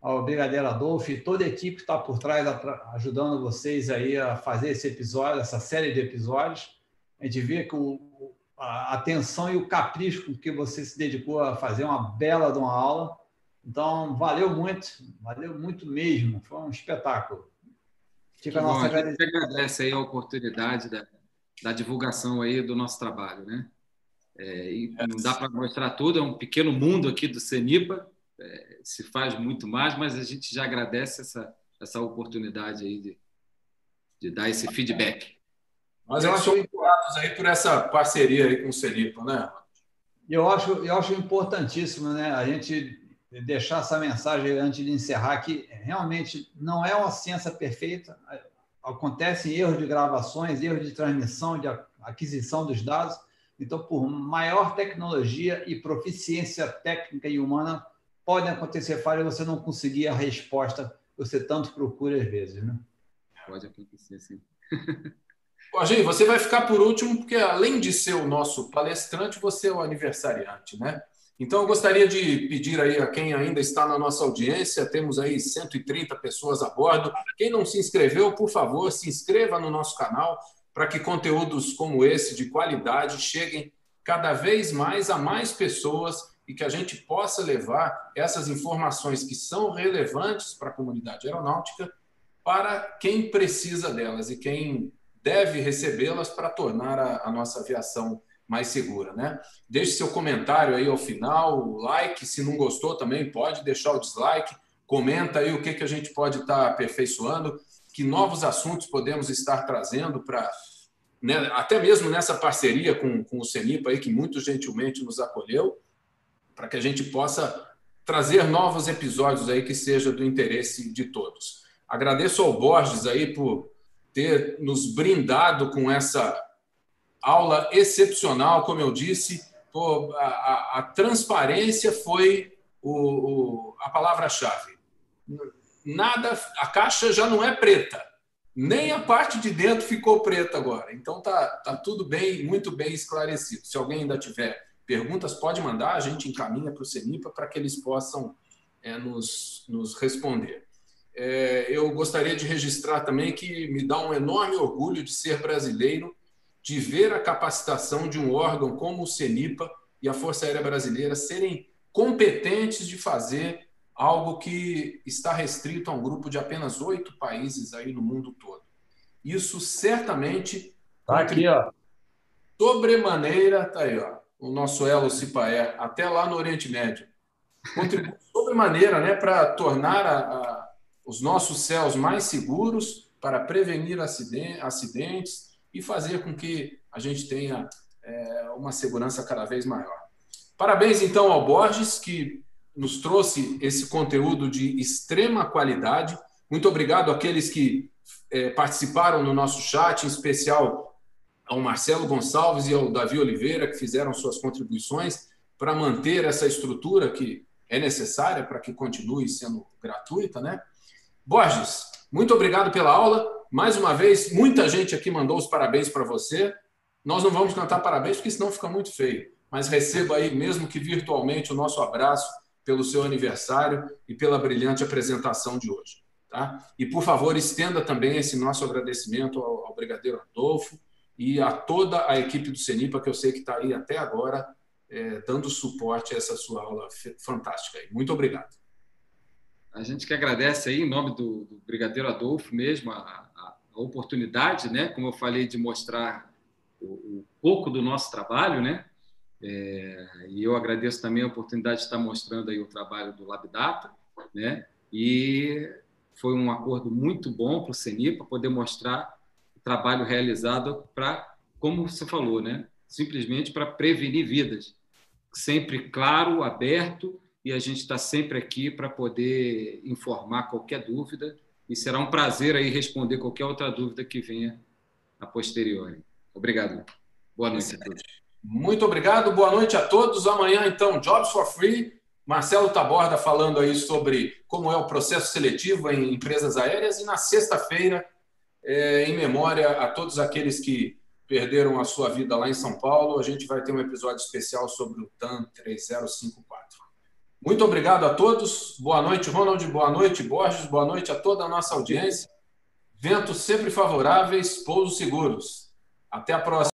ao Brigadeiro Adolfo e toda a equipe que está por trás ajudando vocês aí a fazer esse episódio, essa série de episódios. A gente vê que o, a atenção e o capricho com que você se dedicou a fazer uma bela de uma aula. Então, valeu muito, valeu muito mesmo. Foi um espetáculo.
Fica a nossa a gente agradece aí a oportunidade da, da divulgação aí do nosso trabalho, né? É, e não dá para mostrar tudo, é um pequeno mundo aqui do CENIPA, é, se faz muito mais, mas a gente já agradece essa, essa oportunidade aí de, de dar esse feedback.
Nós eu acho gratos aí por essa parceria aí com o CENIPA, né?
Eu acho, eu acho importantíssimo, né? A gente deixar essa mensagem antes de encerrar que realmente não é uma ciência perfeita. Acontecem erros de gravações, erros de transmissão, de aquisição dos dados. Então, por maior tecnologia e proficiência técnica e humana, podem acontecer falhas e você não conseguir a resposta que você tanto procura às vezes, né?
Pode acontecer, sim.
Gente, você vai ficar por último, porque além de ser o nosso palestrante, você é o aniversariante, né? Então, eu gostaria de pedir aí a quem ainda está na nossa audiência, temos aí 130 pessoas a bordo. Quem não se inscreveu, por favor, se inscreva no nosso canal para que conteúdos como esse, de qualidade, cheguem cada vez mais a mais pessoas e que a gente possa levar essas informações que são relevantes para a comunidade aeronáutica para quem precisa delas e quem deve recebê-las para tornar a, a nossa aviação mais segura, né? Deixe seu comentário aí ao final, like, se não gostou também pode deixar o dislike, comenta aí o que, que a gente pode estar tá aperfeiçoando, que novos assuntos podemos estar trazendo para né, até mesmo nessa parceria com, com o CENIPA aí, que muito gentilmente nos acolheu, para que a gente possa trazer novos episódios aí que seja do interesse de todos. Agradeço ao Borges aí por ter nos brindado com essa aula excepcional, como eu disse. Pô, a, a, a, transparência foi o, o, a palavra-chave. Nada, a caixa já não é preta, nem a parte de dentro ficou preta agora. Então tá, tá tudo bem, muito bem esclarecido. Se alguém ainda tiver perguntas, pode mandar, a gente encaminha para o CENIPA para que eles possam é, nos, nos responder. É, eu gostaria de registrar também que me dá um enorme orgulho de ser brasileiro, de ver a capacitação de um órgão como o CENIPA e a Força Aérea Brasileira serem competentes de fazer algo que está restrito a um grupo de apenas oito países aí no mundo todo. Isso certamente.
Está aqui, ó.
Sobremaneira, tá aí, ó. O nosso Elo Cipaé, até lá no Oriente Médio. Contribui sobremaneira né, para tornar a, a, os nossos céus mais seguros, para prevenir acidentes e fazer com que a gente tenha é, uma segurança cada vez maior. Parabéns, então, ao Borges, que nos trouxe esse conteúdo de extrema qualidade. Muito obrigado àqueles que é, participaram no nosso chat, em especial ao Marcelo Gonçalves e ao Davi Oliveira, que fizeram suas contribuições para manter essa estrutura que é necessária para que continue sendo gratuita, né? Borges, muito obrigado pela aula. Mais uma vez, muita gente aqui mandou os parabéns para você. Nós não vamos cantar parabéns, porque senão fica muito feio. Mas receba aí, mesmo que virtualmente, o nosso abraço pelo seu aniversário e pela brilhante apresentação de hoje. Tá? E, por favor, estenda também esse nosso agradecimento ao, ao Brigadeiro Adolfo e a toda a equipe do CENIPA, que eu sei que está aí até agora é, dando suporte a essa sua aula fantástica. Aí. Muito obrigado.
A gente que agradece aí, em nome do, do Brigadeiro Adolfo mesmo, a, a, a, oportunidade, né, como eu falei, de mostrar o, pouco do nosso trabalho, né, é, e eu agradeço também a oportunidade de estar mostrando aí o trabalho do LabData, né? E foi um acordo muito bom para o CENI para poder mostrar o trabalho realizado para, como você falou, né? Simplesmente para prevenir vidas. Sempre claro, aberto, e a gente está sempre aqui para poder informar qualquer dúvida. E será um prazer aí responder qualquer outra dúvida que venha a posteriori. Obrigado. Boa noite a todos.
Muito obrigado, boa noite a todos. Amanhã, então, Jobs for Free. Marcelo Taborda falando aí sobre como é o processo seletivo em empresas aéreas. E na sexta-feira, é, em memória a todos aqueles que perderam a sua vida lá em São Paulo, a gente vai ter um episódio especial sobre o TAN 3054. Muito obrigado a todos. Boa noite, Ronald. Boa noite, Borges. Boa noite a toda a nossa audiência. Ventos sempre favoráveis, pousos seguros. Até a próxima.